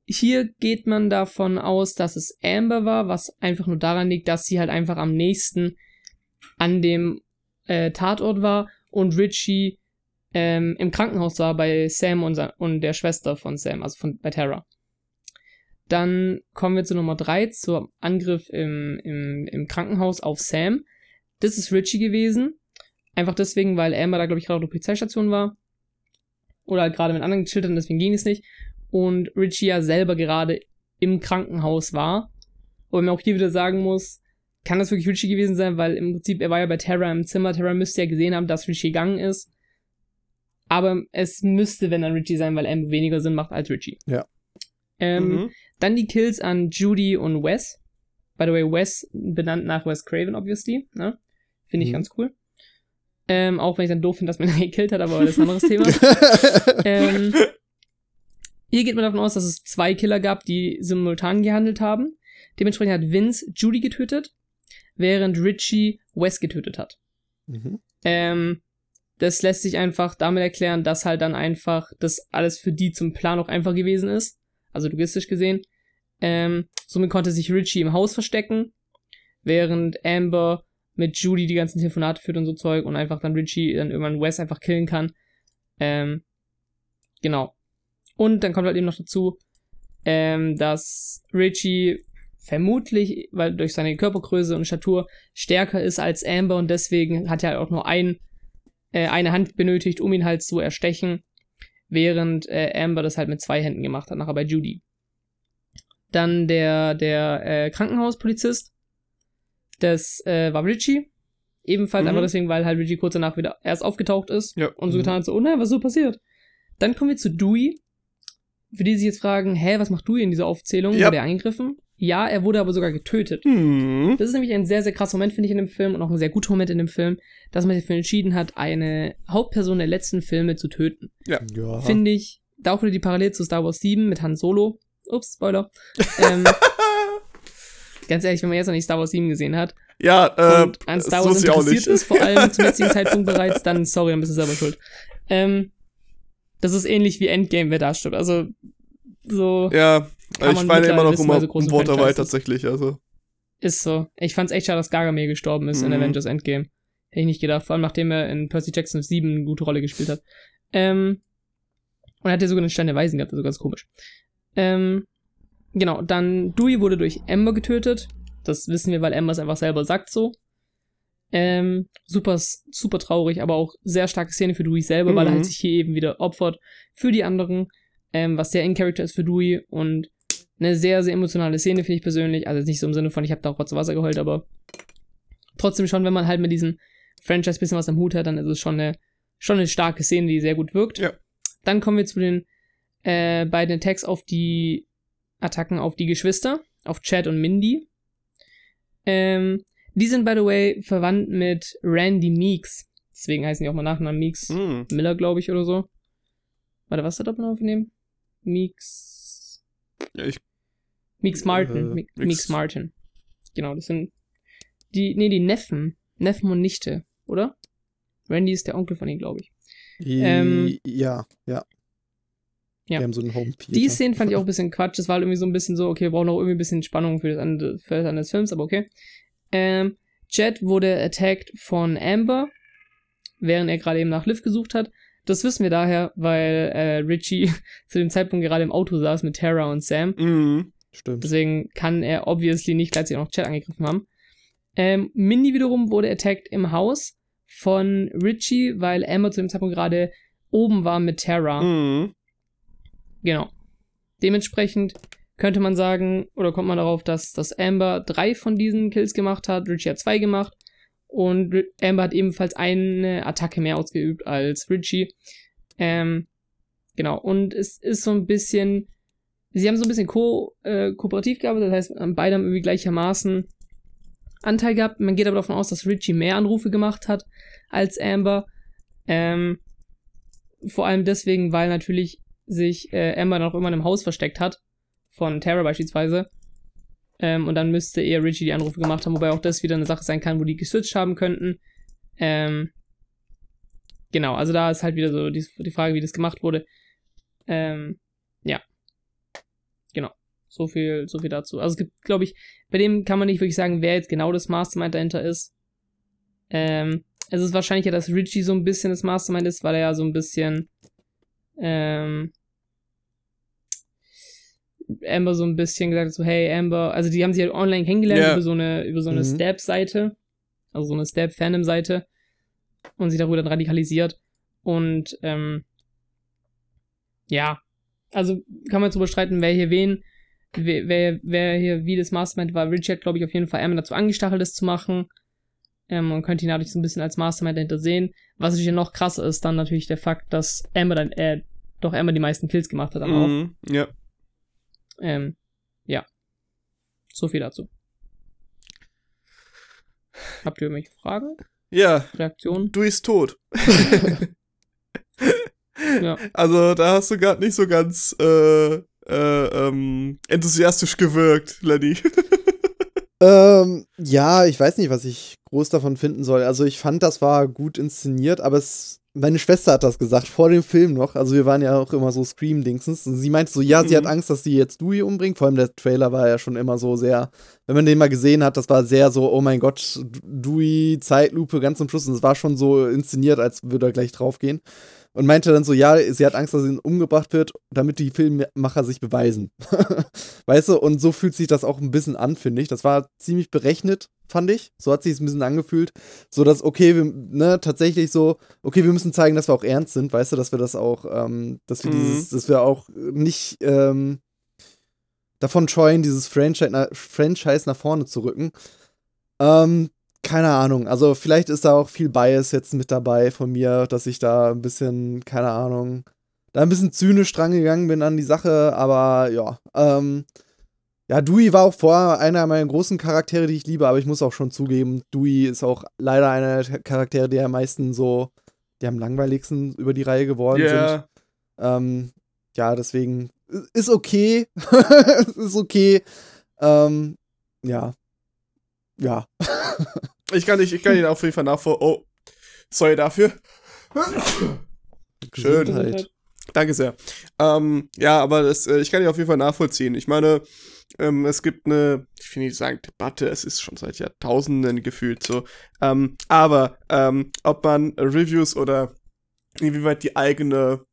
[SPEAKER 2] hier geht man davon aus, dass es Amber war, was einfach nur daran liegt, dass sie halt einfach am nächsten an dem äh, Tatort war und Richie ähm, im Krankenhaus war bei Sam und, und der Schwester von Sam, also von, bei Tara. Dann kommen wir zu Nummer 3, zum Angriff im, im, im Krankenhaus auf Sam. Das ist Richie gewesen. Einfach deswegen, weil Amber da, glaube ich, gerade auf der Polizeistation war. Oder halt gerade mit anderen gechillt deswegen ging es nicht und Richie ja selber gerade im Krankenhaus war. Und man auch hier wieder sagen muss, kann das wirklich Richie gewesen sein, weil im Prinzip er war ja bei Terra im Zimmer. Terra müsste ja gesehen haben, dass Richie gegangen ist. Aber es müsste, wenn dann Richie sein, weil M weniger Sinn macht als Richie.
[SPEAKER 1] Ja.
[SPEAKER 2] Ähm, mhm. Dann die Kills an Judy und Wes. By the way, Wes benannt nach Wes Craven, obviously. Ne? Finde ich mhm. ganz cool. Ähm, auch wenn ich dann doof finde, dass man [laughs] ihn gekillt hat, aber das ist ein anderes Thema. [laughs] ähm, hier geht man davon aus, dass es zwei Killer gab, die simultan gehandelt haben. Dementsprechend hat Vince Judy getötet, während Richie Wes getötet hat. Mhm. Ähm, das lässt sich einfach damit erklären, dass halt dann einfach das alles für die zum Plan auch einfach gewesen ist. Also logistisch gesehen. Ähm, somit konnte sich Richie im Haus verstecken, während Amber mit Judy die ganzen Telefonate führt und so Zeug und einfach dann Richie dann irgendwann Wes einfach killen kann. Ähm, genau. Und dann kommt halt eben noch dazu, ähm, dass Richie vermutlich, weil durch seine Körpergröße und Statur stärker ist als Amber und deswegen hat er halt auch nur ein, äh, eine Hand benötigt, um ihn halt zu erstechen, während äh, Amber das halt mit zwei Händen gemacht hat, nachher bei Judy. Dann der, der äh, Krankenhauspolizist, das äh, war Richie. Ebenfalls mhm. einfach deswegen, weil halt Richie kurz danach wieder erst aufgetaucht ist
[SPEAKER 1] ja.
[SPEAKER 2] und so mhm. getan hat, so, oh nein, was ist so passiert? Dann kommen wir zu Dewey, für die sich jetzt fragen, hä, was macht du in dieser Aufzählung? Ja. Wurde er angegriffen? Ja, er wurde aber sogar getötet. Mhm. Das ist nämlich ein sehr, sehr krasser Moment, finde ich, in dem Film und auch ein sehr guter Moment in dem Film, dass man sich dafür entschieden hat, eine Hauptperson der letzten Filme zu töten.
[SPEAKER 1] Ja.
[SPEAKER 2] ja. Finde ich, da auch wieder die Parallele zu Star Wars 7 mit Han Solo. Ups, Spoiler. [laughs] ähm, ganz ehrlich, wenn man jetzt noch nicht Star Wars 7 gesehen hat
[SPEAKER 1] ja, äh,
[SPEAKER 2] und an Star Wars interessiert ist, vor allem [laughs] zum jetzigen Zeitpunkt bereits, dann sorry, dann bist du selber schuld. Ähm, das ist ähnlich wie Endgame, wer da stirbt. Also so.
[SPEAKER 1] Ja, ich meine immer noch immer so ein Wort dabei tatsächlich, also.
[SPEAKER 2] Ist so. Ich fand's echt schade, dass Gargamel gestorben ist mhm. in Avengers Endgame. Hätte ich nicht gedacht, vor allem nachdem er in Percy Jackson 7 eine gute Rolle gespielt hat. Ähm, und er hat ja sogar einen Stein der Weisen gehabt, also ganz komisch. Ähm, genau, dann Dewey wurde durch Ember getötet. Das wissen wir, weil Ember es einfach selber sagt so. Ähm, super, super traurig, aber auch sehr starke Szene für Dewey selber, mhm. weil er halt mhm. sich hier eben wieder opfert für die anderen, ähm, was sehr in Character ist für Dewey und eine sehr, sehr emotionale Szene, finde ich persönlich. Also nicht so im Sinne von, ich habe da auch Rotz Wasser geheult, aber trotzdem schon, wenn man halt mit diesem Franchise bisschen was am Hut hat, dann ist es schon eine, schon eine starke Szene, die sehr gut wirkt.
[SPEAKER 1] Ja.
[SPEAKER 2] Dann kommen wir zu den äh, beiden Attacks auf die Attacken auf die Geschwister, auf Chad und Mindy. Ähm, die sind, by the way, verwandt mit Randy Meeks. Deswegen heißen die auch mal Nachnamen Meeks. Mm. Miller, glaube ich, oder so. Warte, was da Doppelname von dem? Meeks.
[SPEAKER 1] Ja, ich.
[SPEAKER 2] Meeks Martin. Äh, Meeks Martin. Genau, das sind die, nee, die Neffen. Neffen und Nichte, oder? Randy ist der Onkel von ihnen, glaube ich.
[SPEAKER 3] Ähm, ja, ja.
[SPEAKER 2] Ja. Wir haben so einen Home -Theater. Die Szene fand ich auch ein bisschen Quatsch. Das war halt irgendwie so ein bisschen so, okay, wir brauchen auch irgendwie ein bisschen Spannung für das Ende, für das Ende des Films, aber okay. Ähm, Jet wurde attacked von Amber, während er gerade eben nach Liv gesucht hat. Das wissen wir daher, weil äh, Richie [laughs] zu dem Zeitpunkt gerade im Auto saß mit Tara und Sam.
[SPEAKER 1] Mhm,
[SPEAKER 3] stimmt.
[SPEAKER 2] Deswegen kann er obviously nicht gleichzeitig auch noch Jet angegriffen haben. Ähm, Mindy wiederum wurde attacked im Haus von Richie, weil Amber zu dem Zeitpunkt gerade oben war mit Tara.
[SPEAKER 1] Mhm.
[SPEAKER 2] Genau. Dementsprechend könnte man sagen, oder kommt man darauf, dass, dass Amber drei von diesen Kills gemacht hat, Richie hat zwei gemacht und Amber hat ebenfalls eine Attacke mehr ausgeübt als Richie. Ähm, genau, und es ist so ein bisschen, sie haben so ein bisschen ko äh, kooperativ gearbeitet, das heißt, beide haben irgendwie gleichermaßen Anteil gehabt. Man geht aber davon aus, dass Richie mehr Anrufe gemacht hat als Amber. Ähm, vor allem deswegen, weil natürlich sich äh, Amber noch immer in einem Haus versteckt hat von Tara beispielsweise. Ähm, und dann müsste eher Richie die Anrufe gemacht haben, wobei auch das wieder eine Sache sein kann, wo die geswitcht haben könnten. Ähm, genau, also da ist halt wieder so die, die Frage, wie das gemacht wurde. Ähm. So viel, so viel dazu. Also es gibt, glaube ich, bei dem kann man nicht wirklich sagen, wer jetzt genau das Mastermind dahinter ist. Ähm, es ist wahrscheinlich ja, dass Richie so ein bisschen das Mastermind ist, weil er ja so ein bisschen ähm, Amber so ein bisschen gesagt so, hey Amber, also die haben sich halt online kennengelernt yeah. über so eine, über so eine mhm. Stab-Seite, also so eine Stab-Fandom-Seite und sich darüber dann radikalisiert und ähm, ja, also kann man jetzt überstreiten, wer hier wen, wer, wer, hier wie das Mastermind war. Richard, glaube ich, auf jeden Fall Amber dazu angestachelt, das zu machen. Ähm, man könnte ihn dadurch so ein bisschen als Mastermind dahinter sehen. Was natürlich noch krasser ist, dann natürlich der Fakt, dass Amber dann, äh, doch Amber die meisten Kills gemacht hat dann
[SPEAKER 1] mhm, auch. Ja.
[SPEAKER 2] Ähm, ja. So viel dazu. Habt ihr irgendwelche Fragen?
[SPEAKER 1] Ja.
[SPEAKER 2] Reaktionen?
[SPEAKER 1] Du bist tot. [laughs] [laughs]
[SPEAKER 2] ja.
[SPEAKER 1] Also, da hast du gerade nicht so ganz äh, äh, ähm, enthusiastisch gewirkt, Lenny. [laughs]
[SPEAKER 3] ähm, ja, ich weiß nicht, was ich groß davon finden soll. Also, ich fand, das war gut inszeniert, aber es meine Schwester hat das gesagt, vor dem Film noch. Also wir waren ja auch immer so Scream-Dingsens. Und sie meinte so, ja, mhm. sie hat mhm. Angst, dass sie jetzt Dewey umbringt. Vor allem der Trailer war ja schon immer so sehr, wenn man den mal gesehen hat, das war sehr so, oh mein Gott, Dewey, Zeitlupe, ganz zum Schluss. Und es war schon so inszeniert, als würde er gleich draufgehen und meinte dann so, ja, sie hat Angst, dass sie umgebracht wird, damit die Filmmacher sich beweisen. [laughs] weißt du, und so fühlt sich das auch ein bisschen an, finde ich. Das war ziemlich berechnet, fand ich. So hat sich es ein bisschen angefühlt, so dass, okay, wir, ne, tatsächlich so, okay, wir müssen zeigen, dass wir auch ernst sind, weißt du, dass wir das auch, ähm, dass wir mhm. dieses, dass wir auch nicht, ähm, davon scheuen, dieses Franchise, Franchise nach vorne zu rücken. Ähm, keine Ahnung. Also vielleicht ist da auch viel Bias jetzt mit dabei von mir, dass ich da ein bisschen, keine Ahnung, da ein bisschen zynisch dran gegangen bin an die Sache, aber ja. Ähm, ja, Dewey war auch vorher einer meiner großen Charaktere, die ich liebe, aber ich muss auch schon zugeben, Dewey ist auch leider einer der Charaktere, die am meisten so, die am langweiligsten über die Reihe geworden yeah. sind. Ähm, ja, deswegen ist okay. [laughs] ist okay. Ähm, ja. Ja. [laughs]
[SPEAKER 1] ich kann nicht, ich kann ihn auf jeden Fall nachvollziehen. Oh, sorry dafür. Schön. Danke sehr. Ähm, ja, aber das, äh, ich kann ihn auf jeden Fall nachvollziehen. Ich meine, ähm, es gibt eine, ich will nicht sagen Debatte, es ist schon seit Jahrtausenden gefühlt so. Ähm, aber ähm, ob man Reviews oder inwieweit die eigene,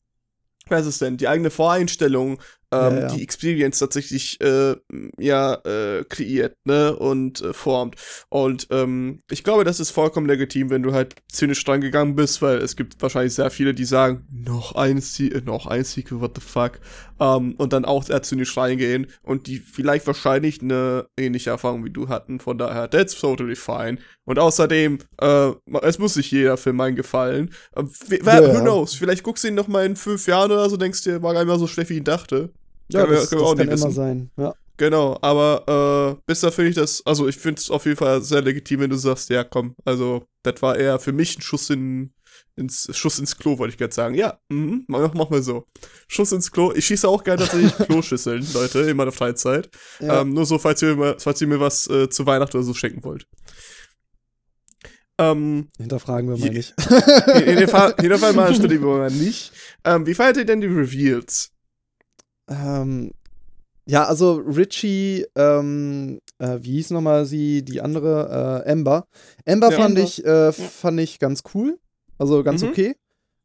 [SPEAKER 1] was ist denn, die eigene Voreinstellung ähm, ja, ja. die Experience tatsächlich äh, ja äh, kreiert, ne, und äh, formt. Und ähm, ich glaube, das ist vollkommen legitim, wenn du halt zynisch dran gegangen bist, weil es gibt wahrscheinlich sehr viele, die sagen, noch ein, Se noch ein Sequel, what the fuck, ähm, und dann auch sehr zynisch reingehen und die vielleicht wahrscheinlich eine ähnliche Erfahrung wie du hatten. Von daher, that's totally fine. Und außerdem, äh, es muss sich jeder Film einen gefallen. Äh, wer, ja. Who knows? Vielleicht guckst du ihn noch mal in fünf Jahren oder so, denkst dir, war gar nicht mal so schlecht, wie ich dachte.
[SPEAKER 3] Ja, können das, wir, das kann immer sein. Ja.
[SPEAKER 1] Genau, aber äh, bisher finde ich das, also ich finde es auf jeden Fall sehr legitim, wenn du sagst, ja komm, also das war eher für mich ein Schuss in, ins Schuss ins Klo, wollte ich gerade sagen. Ja, mh, mach, mach mal so. Schuss ins Klo. Ich schieße auch gerne tatsächlich [laughs] Kloschüsseln, Leute, in meiner Freizeit. Ja. Ähm, nur so, falls ihr, falls ihr mir was äh, zu Weihnachten oder so schenken wollt.
[SPEAKER 3] Ähm, Hinterfragen wir mal nicht. [laughs]
[SPEAKER 1] in, dem Fall, hinterfragen [laughs] wir mal nicht. Ähm, wie feiert ihr denn die Reveals?
[SPEAKER 3] Ähm, ja, also Richie, ähm, äh, wie hieß nochmal sie, die andere, äh, Amber. Amber ja, fand Amber. ich, äh, fand ich ganz cool. Also ganz mhm. okay.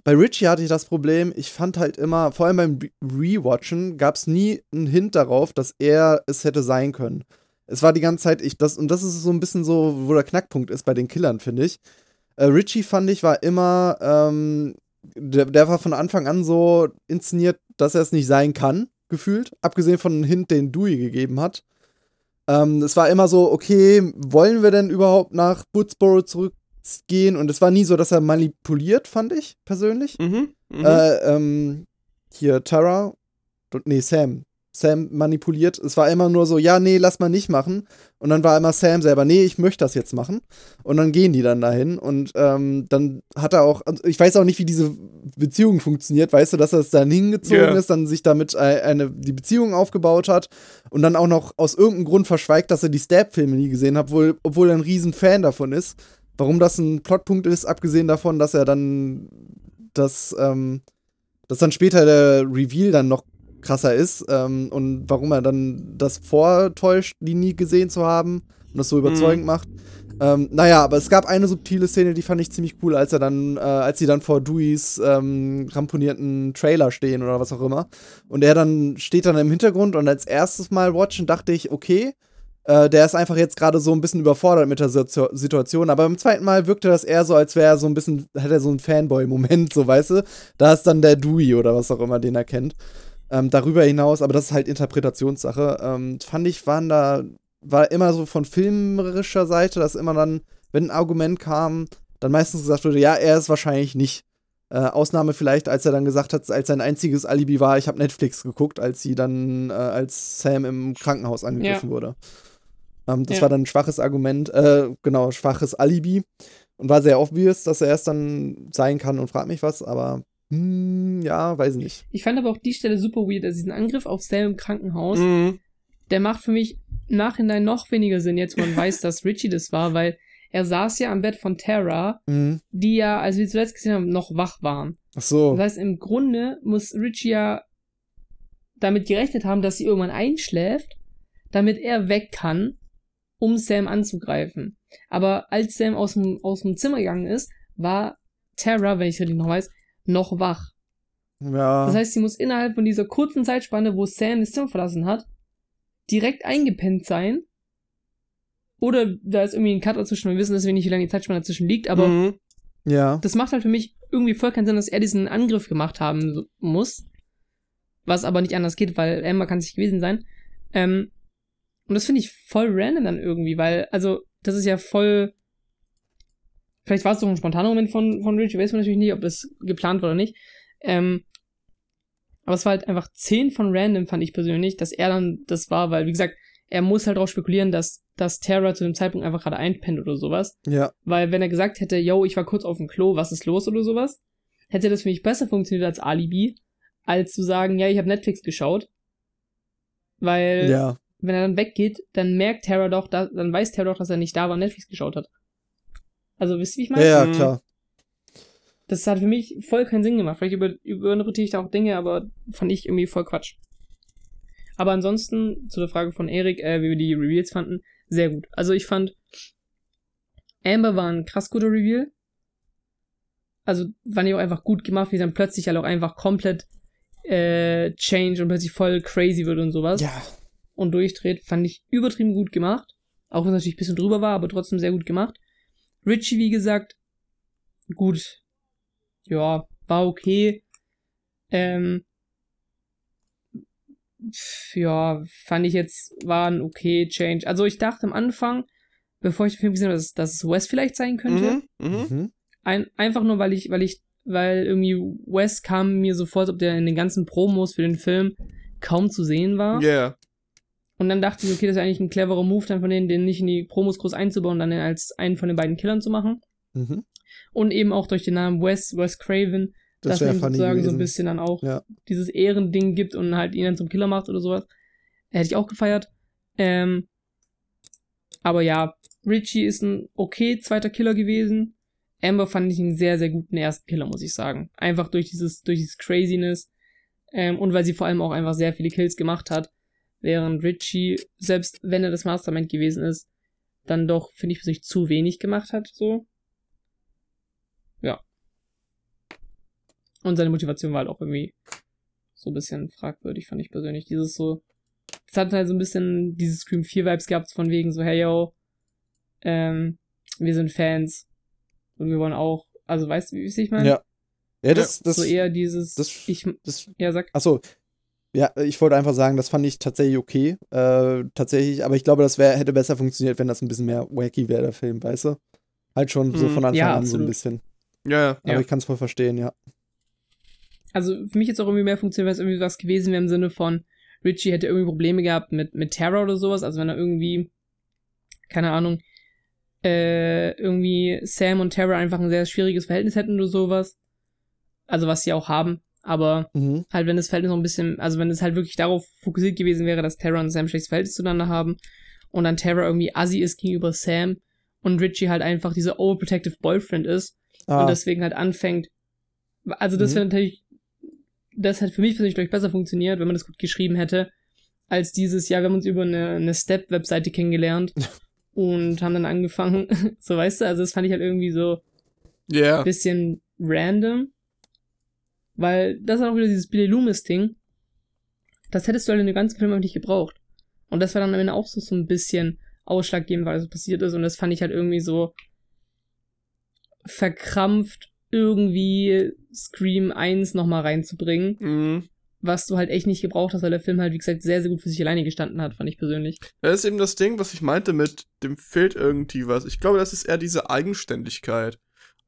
[SPEAKER 3] Bei Richie hatte ich das Problem, ich fand halt immer, vor allem beim Rewatchen, gab es nie einen Hint darauf, dass er es hätte sein können. Es war die ganze Zeit, ich, das, und das ist so ein bisschen so, wo der Knackpunkt ist bei den Killern, finde ich. Äh, Richie fand ich, war immer, ähm, der, der war von Anfang an so inszeniert, dass er es nicht sein kann, gefühlt. Abgesehen von dem Hint, den Dewey gegeben hat. Ähm, es war immer so, okay, wollen wir denn überhaupt nach Woodsboro zurückgehen? Und es war nie so, dass er manipuliert, fand ich persönlich. Mhm, mh. äh, ähm, hier, Tara, nee, Sam. Sam manipuliert. Es war immer nur so, ja, nee, lass mal nicht machen. Und dann war immer Sam selber, nee, ich möchte das jetzt machen. Und dann gehen die dann dahin. Und ähm, dann hat er auch, ich weiß auch nicht, wie diese Beziehung funktioniert. Weißt du, dass er es dann hingezogen yeah. ist, dann sich damit eine, die Beziehung aufgebaut hat und dann auch noch aus irgendeinem Grund verschweigt, dass er die Stab-Filme nie gesehen hat, obwohl, obwohl er ein riesen Fan davon ist. Warum das ein Plotpunkt ist, abgesehen davon, dass er dann das, ähm, dass dann später der Reveal dann noch krasser ist ähm, und warum er dann das vortäuscht, die nie gesehen zu haben und das so überzeugend mhm. macht. Ähm, naja, aber es gab eine subtile Szene, die fand ich ziemlich cool, als er dann, äh, als sie dann vor Deweys ähm, ramponierten Trailer stehen oder was auch immer. Und er dann steht dann im Hintergrund und als erstes Mal watchen dachte ich, okay, äh, der ist einfach jetzt gerade so ein bisschen überfordert mit der Situation. Aber beim zweiten Mal wirkte das eher so, als wäre er so ein bisschen, hätte er so einen Fanboy-Moment, so weißt du. Da ist dann der Dewey oder was auch immer, den er kennt. Ähm, darüber hinaus, aber das ist halt Interpretationssache, ähm, fand ich, waren da, war immer so von filmerischer Seite, dass immer dann, wenn ein Argument kam, dann meistens gesagt wurde, ja, er ist wahrscheinlich nicht. Äh, Ausnahme vielleicht, als er dann gesagt hat, als sein einziges Alibi war, ich habe Netflix geguckt, als sie dann, äh, als Sam im Krankenhaus angegriffen ja. wurde. Ähm, das ja. war dann ein schwaches Argument, äh, genau, schwaches Alibi und war sehr obvious, dass er es dann sein kann und fragt mich was, aber hm, ja, weiß nicht.
[SPEAKER 2] Ich fand aber auch die Stelle super weird, also diesen Angriff auf Sam im Krankenhaus, mhm. der macht für mich im Nachhinein noch weniger Sinn, jetzt wo man [laughs] weiß, dass Richie das war, weil er saß ja am Bett von Tara, mhm. die ja, als wir zuletzt gesehen haben, noch wach waren.
[SPEAKER 3] Ach so.
[SPEAKER 2] Das heißt, im Grunde muss Richie ja damit gerechnet haben, dass sie irgendwann einschläft, damit er weg kann, um Sam anzugreifen. Aber als Sam aus dem, aus dem Zimmer gegangen ist, war Tara, wenn ich es richtig noch weiß, noch wach.
[SPEAKER 3] Ja.
[SPEAKER 2] Das heißt, sie muss innerhalb von dieser kurzen Zeitspanne, wo Sam das Zimmer verlassen hat, direkt eingepennt sein. Oder da ist irgendwie ein Cut dazwischen. Wir wissen deswegen nicht, wie lange die Zeitspanne dazwischen liegt, aber mhm.
[SPEAKER 3] ja.
[SPEAKER 2] das macht halt für mich irgendwie voll keinen Sinn, dass er diesen Angriff gemacht haben muss. Was aber nicht anders geht, weil Emma kann sich gewesen sein. Ähm, und das finde ich voll random dann irgendwie, weil, also, das ist ja voll Vielleicht war es doch ein spontaner Moment von, von Richie, weiß man natürlich nicht, ob das geplant war oder nicht. Ähm, aber es war halt einfach 10 von random, fand ich persönlich, dass er dann das war, weil, wie gesagt, er muss halt darauf spekulieren, dass, dass Terra zu dem Zeitpunkt einfach gerade einpennt oder sowas.
[SPEAKER 3] Ja.
[SPEAKER 2] Weil wenn er gesagt hätte, yo, ich war kurz auf dem Klo, was ist los oder sowas, hätte das für mich besser funktioniert als Alibi, als zu sagen, ja, ich habe Netflix geschaut Weil, ja. wenn er dann weggeht, dann merkt Tara doch, da, dann weiß Tara doch, dass er nicht da war und Netflix geschaut hat. Also, wisst ihr, wie ich meine?
[SPEAKER 3] Ja, ja, klar.
[SPEAKER 2] Das hat für mich voll keinen Sinn gemacht. Vielleicht über, überinterpretiere ich da auch Dinge, aber fand ich irgendwie voll Quatsch. Aber ansonsten, zu der Frage von Erik, äh, wie wir die Reveals fanden, sehr gut. Also ich fand, Amber war ein krass guter Reveal. Also fand ich auch einfach gut gemacht, wie sie dann plötzlich halt auch einfach komplett äh, change und plötzlich voll crazy wird und sowas.
[SPEAKER 3] Ja.
[SPEAKER 2] Und durchdreht, fand ich übertrieben gut gemacht. Auch wenn es natürlich ein bisschen drüber war, aber trotzdem sehr gut gemacht. Richie, wie gesagt, gut. Ja, war okay. Ähm, ja, fand ich jetzt, war ein okay Change. Also ich dachte am Anfang, bevor ich den Film gesehen habe, dass, dass es Wes vielleicht sein könnte. Mhm, mh. Mhm. Ein, einfach nur, weil ich, weil ich, weil irgendwie Wes kam mir so vor, als ob der in den ganzen Promos für den Film kaum zu sehen war.
[SPEAKER 1] Ja. Yeah.
[SPEAKER 2] Und dann dachte ich, okay, das ist eigentlich ein cleverer Move, dann von denen, den nicht in die Promos groß einzubauen, dann als einen von den beiden Killern zu machen. Mhm. Und eben auch durch den Namen Wes, Wes Craven, das dass man ihm sozusagen gewesen. so ein bisschen dann auch ja. dieses Ehrending gibt und halt ihn dann zum Killer macht oder sowas. Hätte ich auch gefeiert. Ähm, aber ja, Richie ist ein okay zweiter Killer gewesen. Amber fand ich einen sehr, sehr guten ersten Killer, muss ich sagen. Einfach durch dieses, durch dieses Craziness. Ähm, und weil sie vor allem auch einfach sehr viele Kills gemacht hat. Während Richie, selbst wenn er das Mastermind gewesen ist, dann doch, finde ich, für sich zu wenig gemacht hat, so. Ja. Und seine Motivation war halt auch irgendwie so ein bisschen fragwürdig, fand ich persönlich. Dieses so, es hat halt so ein bisschen dieses Scream 4 Vibes gehabt, von wegen so, hey yo, ähm, wir sind Fans und wir wollen auch, also weißt du, wie ich meine?
[SPEAKER 3] Ja. Ja, das, das.
[SPEAKER 2] So eher dieses,
[SPEAKER 3] das,
[SPEAKER 2] ich,
[SPEAKER 3] das,
[SPEAKER 2] ja, sag.
[SPEAKER 3] Achso. Ja, ich wollte einfach sagen, das fand ich tatsächlich okay. Äh, tatsächlich, aber ich glaube, das wär, hätte besser funktioniert, wenn das ein bisschen mehr wacky wäre, der Film, weißt du? Halt schon so mhm. von Anfang ja, an so ein bisschen.
[SPEAKER 1] Ja, ja.
[SPEAKER 3] Aber ja. ich kann es voll verstehen, ja.
[SPEAKER 2] Also für mich jetzt auch irgendwie mehr funktioniert, wenn es irgendwie was gewesen wäre im Sinne von, Richie hätte irgendwie Probleme gehabt mit, mit Terror oder sowas. Also wenn er irgendwie, keine Ahnung, äh, irgendwie Sam und Terror einfach ein sehr schwieriges Verhältnis hätten oder sowas. Also was sie auch haben. Aber mhm. halt, wenn das Verhältnis noch ein bisschen, also wenn es halt wirklich darauf fokussiert gewesen wäre, dass Terror und Sam ein schlechtes Verhältnis zueinander haben und dann Terror irgendwie assi ist gegenüber Sam und Richie halt einfach dieser overprotective Boyfriend ist ah. und deswegen halt anfängt. Also das mhm. wäre natürlich das hat für mich persönlich, glaube ich, besser funktioniert, wenn man das gut geschrieben hätte, als dieses, ja, wir haben uns über eine, eine Step-Webseite kennengelernt [laughs] und haben dann angefangen, [laughs] so weißt du, also das fand ich halt irgendwie so
[SPEAKER 1] yeah.
[SPEAKER 2] bisschen random, weil das ist auch wieder dieses Billy Loomis-Ding, das hättest du halt in dem ganzen Film nicht gebraucht. Und das war dann am Ende auch so, so ein bisschen ausschlaggebend, weil das passiert ist und das fand ich halt irgendwie so verkrampft irgendwie Scream 1 nochmal reinzubringen. Mhm. Was du halt echt nicht gebraucht hast, weil der Film halt, wie gesagt, sehr, sehr gut für sich alleine gestanden hat, fand ich persönlich.
[SPEAKER 1] Das ist eben das Ding, was ich meinte mit, dem fehlt irgendwie was. Ich glaube, das ist eher diese Eigenständigkeit.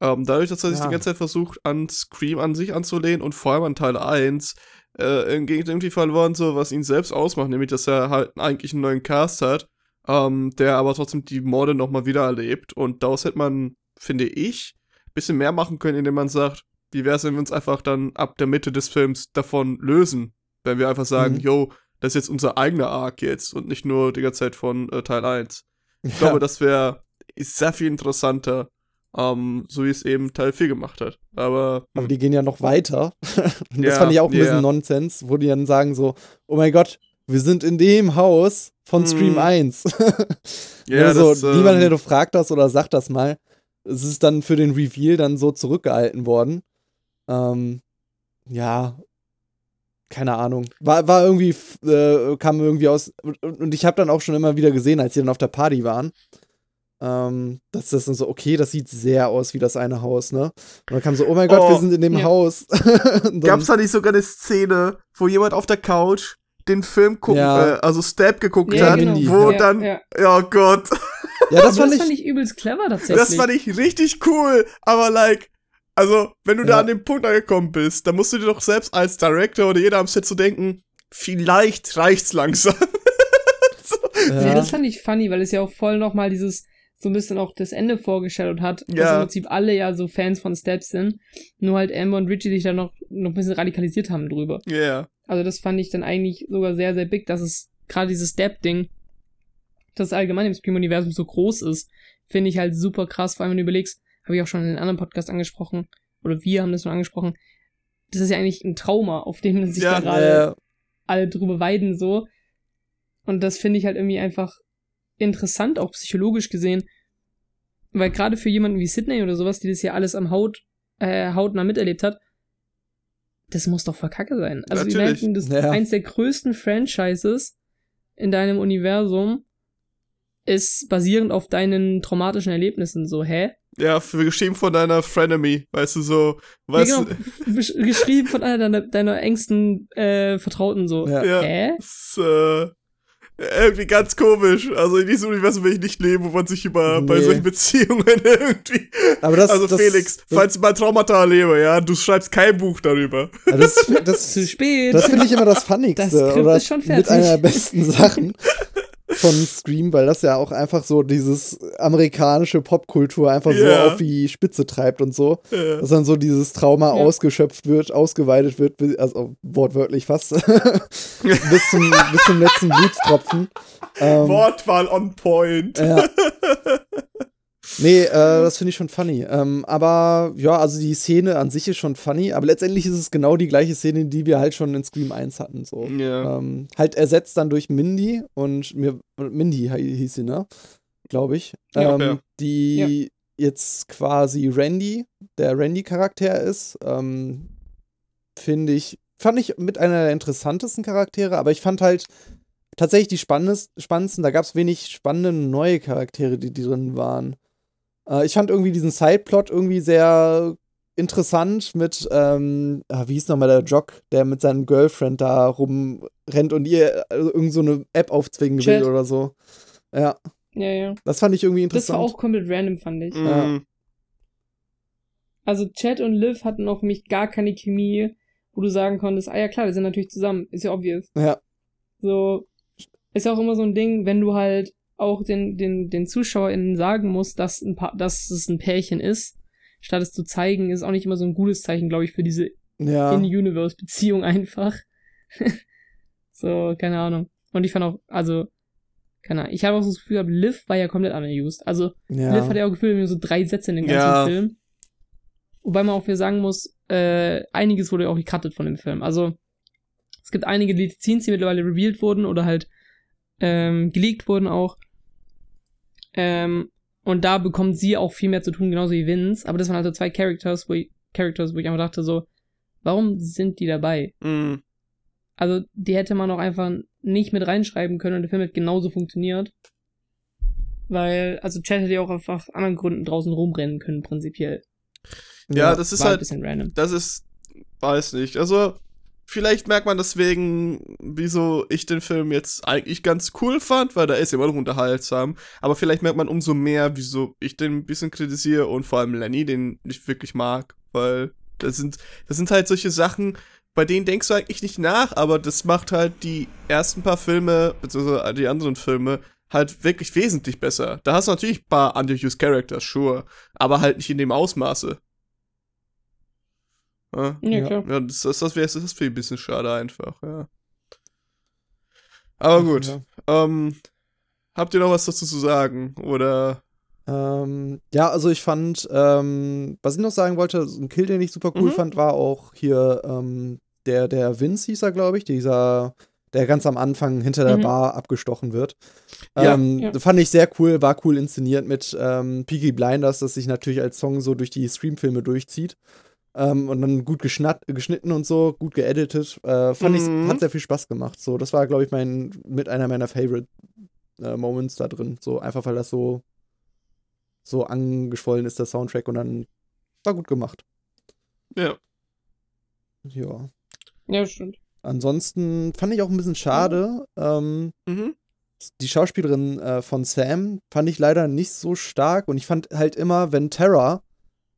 [SPEAKER 1] Ähm, dadurch, dass er ja. sich die ganze Zeit versucht, an Scream an sich anzulehnen und vor allem an Teil 1, äh, irgendwie verloren, so was ihn selbst ausmacht, nämlich, dass er halt eigentlich einen neuen Cast hat, ähm, der aber trotzdem die Morde nochmal wieder erlebt. Und daraus hätte man, finde ich, bisschen mehr machen können, indem man sagt, wie wäre es, wenn wir uns einfach dann ab der Mitte des Films davon lösen? Wenn wir einfach sagen, mhm. yo, das ist jetzt unser eigener Arc jetzt und nicht nur die ganze Zeit von äh, Teil 1. Ich ja. glaube, das wäre sehr viel interessanter, ähm, so wie es eben Teil 4 gemacht hat. Aber,
[SPEAKER 3] Aber die gehen ja noch weiter. [laughs] und das ja, fand ich auch ein yeah. bisschen Nonsens, wo die dann sagen so, oh mein Gott, wir sind in dem Haus von Stream mm. 1. [laughs] ja, also, das, niemand, der ähm, du fragt das oder sagt das mal es ist dann für den Reveal dann so zurückgehalten worden. Ähm, ja, keine Ahnung. War, war irgendwie, äh, kam irgendwie aus. Und ich habe dann auch schon immer wieder gesehen, als sie dann auf der Party waren, ähm, dass das dann so, okay, das sieht sehr aus wie das eine Haus, ne? Und dann kam so, oh mein Gott, oh, wir sind in dem ja. Haus. [laughs]
[SPEAKER 1] Gab's da nicht sogar eine Szene, wo jemand auf der Couch den Film gucken, ja. äh, also Stab geguckt ja, hat, genau. wo ja, dann, ja. oh Gott.
[SPEAKER 2] Ja, das, fand, das fand ich übelst clever tatsächlich.
[SPEAKER 1] Das fand ich richtig cool, aber like, also, wenn du da an dem Punkt angekommen bist, dann musst du dir doch selbst als Director oder jeder am Set so denken, vielleicht reicht's langsam. [laughs]
[SPEAKER 2] so. ja. das fand ich funny, weil es ja auch voll nochmal dieses, so ein bisschen auch das Ende vorgestellt hat, ja. dass im Prinzip alle ja so Fans von Steps sind, nur halt Amber und Richie sich da noch, noch ein bisschen radikalisiert haben drüber.
[SPEAKER 1] Ja. Yeah.
[SPEAKER 2] Also das fand ich dann eigentlich sogar sehr, sehr big, dass es gerade dieses Step-Ding, das allgemein im Scream-Universum so groß ist, finde ich halt super krass, vor allem wenn du überlegst, habe ich auch schon in einem anderen Podcast angesprochen, oder wir haben das schon angesprochen, das ist ja eigentlich ein Trauma, auf dem sich ja, da gerade äh, alle drüber weiden, so. Und das finde ich halt irgendwie einfach interessant, auch psychologisch gesehen. Weil gerade für jemanden wie Sydney oder sowas, die das ja alles am Haut, äh, hautnah miterlebt hat, das muss doch verkacke sein. Also, wir merken, das ja. eins der größten Franchises in deinem Universum ist basierend auf deinen traumatischen Erlebnissen so, hä?
[SPEAKER 1] Ja, für, geschrieben von deiner Frenemy, weißt du, so, weißt ja,
[SPEAKER 2] genau, geschrieben von einer deiner, deiner engsten äh, Vertrauten so.
[SPEAKER 1] Ja. ja hä? Ist, äh, irgendwie ganz komisch. Also in diesem Universum will ich nicht leben, wo man sich über nee. bei solchen Beziehungen [laughs] irgendwie. Aber das, also das, Felix, das, falls ich mal Traumata erlebe, ja, du schreibst kein Buch darüber.
[SPEAKER 3] Ja, das, [laughs] das, zu spät. Das finde ich immer das Funnigste. Das oder ist schon fertig. Mit einer der besten Sachen [laughs] von Scream, weil das ja auch einfach so dieses amerikanische Popkultur einfach yeah. so auf die Spitze treibt und so. Yeah. Dass dann so dieses Trauma ja. ausgeschöpft wird, ausgeweitet wird, also wortwörtlich fast, [laughs] bis, zum, bis zum letzten Blutstropfen.
[SPEAKER 1] Ähm, [laughs] Wortwahl on point.
[SPEAKER 3] Ja. [laughs] Nee, äh, das finde ich schon funny. Ähm, aber ja, also die Szene an sich ist schon funny, aber letztendlich ist es genau die gleiche Szene, die wir halt schon in Scream 1 hatten. So.
[SPEAKER 1] Yeah.
[SPEAKER 3] Ähm, halt ersetzt dann durch Mindy und mir, Mindy hieß sie, ne? Glaube ich. Ja, ähm, Die ja. jetzt quasi Randy, der Randy-Charakter ist. Ähm, finde ich, fand ich mit einer der interessantesten Charaktere, aber ich fand halt tatsächlich die spannendsten, da gab es wenig spannende neue Charaktere, die, die drin waren. Äh, ich fand irgendwie diesen Sideplot irgendwie sehr interessant mit, ähm, ah, wie hieß nochmal der Jock, der mit seinem Girlfriend da rumrennt und ihr also irgend so eine App aufzwingen Chat. will oder so. Ja.
[SPEAKER 2] Ja, ja.
[SPEAKER 3] Das fand ich irgendwie interessant.
[SPEAKER 2] Das war auch komplett random, fand ich.
[SPEAKER 1] Mhm. Ja.
[SPEAKER 2] Also Chad und Liv hatten auch für mich gar keine Chemie, wo du sagen konntest, ah ja klar, wir sind natürlich zusammen, ist ja obvious.
[SPEAKER 3] Ja.
[SPEAKER 2] So, ist ja auch immer so ein Ding, wenn du halt auch den, den, den ZuschauerInnen sagen muss, dass, ein paar, dass es ein Pärchen ist, statt es zu zeigen, ist auch nicht immer so ein gutes Zeichen, glaube ich, für diese ja. In-Universe-Beziehung [laughs] einfach. so, keine Ahnung. Und ich fand auch, also, keine Ahnung, ich habe auch so das Gefühl Liv war ja komplett underused. Also, ja. Liv hat ja auch Gefühl, nur so drei Sätze in dem ganzen ja. Film. Wobei man auch wieder sagen muss, äh, einiges wurde ja auch gecuttet von dem Film. Also, es gibt einige Scenes, die mittlerweile revealed wurden oder halt ähm, geleakt wurden auch. Ähm, und da bekommt sie auch viel mehr zu tun, genauso wie Vince. Aber das waren also zwei Characters, wo ich, Characters, wo ich einfach dachte so, warum sind die dabei?
[SPEAKER 1] Mhm.
[SPEAKER 2] Also, die hätte man auch einfach nicht mit reinschreiben können und der Film hätte genauso funktioniert. Weil, also Chad hätte ja auch einfach anderen Gründen draußen rumrennen können, prinzipiell.
[SPEAKER 1] Ja, ja das ist halt. Das ist, weiß nicht. Also, Vielleicht merkt man deswegen, wieso ich den Film jetzt eigentlich ganz cool fand, weil da ist immer noch unterhaltsam. Aber vielleicht merkt man umso mehr, wieso ich den ein bisschen kritisiere und vor allem Lenny, den ich wirklich mag, weil das sind, das sind halt solche Sachen, bei denen denkst du eigentlich nicht nach, aber das macht halt die ersten paar Filme, beziehungsweise die anderen Filme, halt wirklich wesentlich besser. Da hast du natürlich ein paar underused Characters, sure, aber halt nicht in dem Ausmaße. Ja, ja klar. Ja, das, das, das wäre das ist ein bisschen schade einfach, ja. Aber gut. Ja. Ähm, habt ihr noch was dazu zu sagen? Oder.
[SPEAKER 3] Ähm, ja, also ich fand, ähm, was ich noch sagen wollte, ein Kill, den ich super cool mhm. fand, war auch hier ähm, der, der Vince hieß er, glaube ich, dieser, der ganz am Anfang hinter der mhm. Bar abgestochen wird. Ja, ähm, ja. Fand ich sehr cool, war cool inszeniert mit ähm, Peaky Blinders, das sich natürlich als Song so durch die Streamfilme durchzieht. Ähm, und dann gut geschnitten und so, gut geeditet. Äh, fand mhm. ich, hat sehr viel Spaß gemacht. So, das war, glaube ich, mein, mit einer meiner Favorite äh, Moments da drin. So, einfach weil das so, so angeschwollen ist, der Soundtrack, und dann war gut gemacht.
[SPEAKER 1] Ja.
[SPEAKER 3] Ja.
[SPEAKER 2] Ja, stimmt.
[SPEAKER 3] Ansonsten fand ich auch ein bisschen schade. Ähm, mhm. Die Schauspielerin äh, von Sam fand ich leider nicht so stark und ich fand halt immer, wenn Terra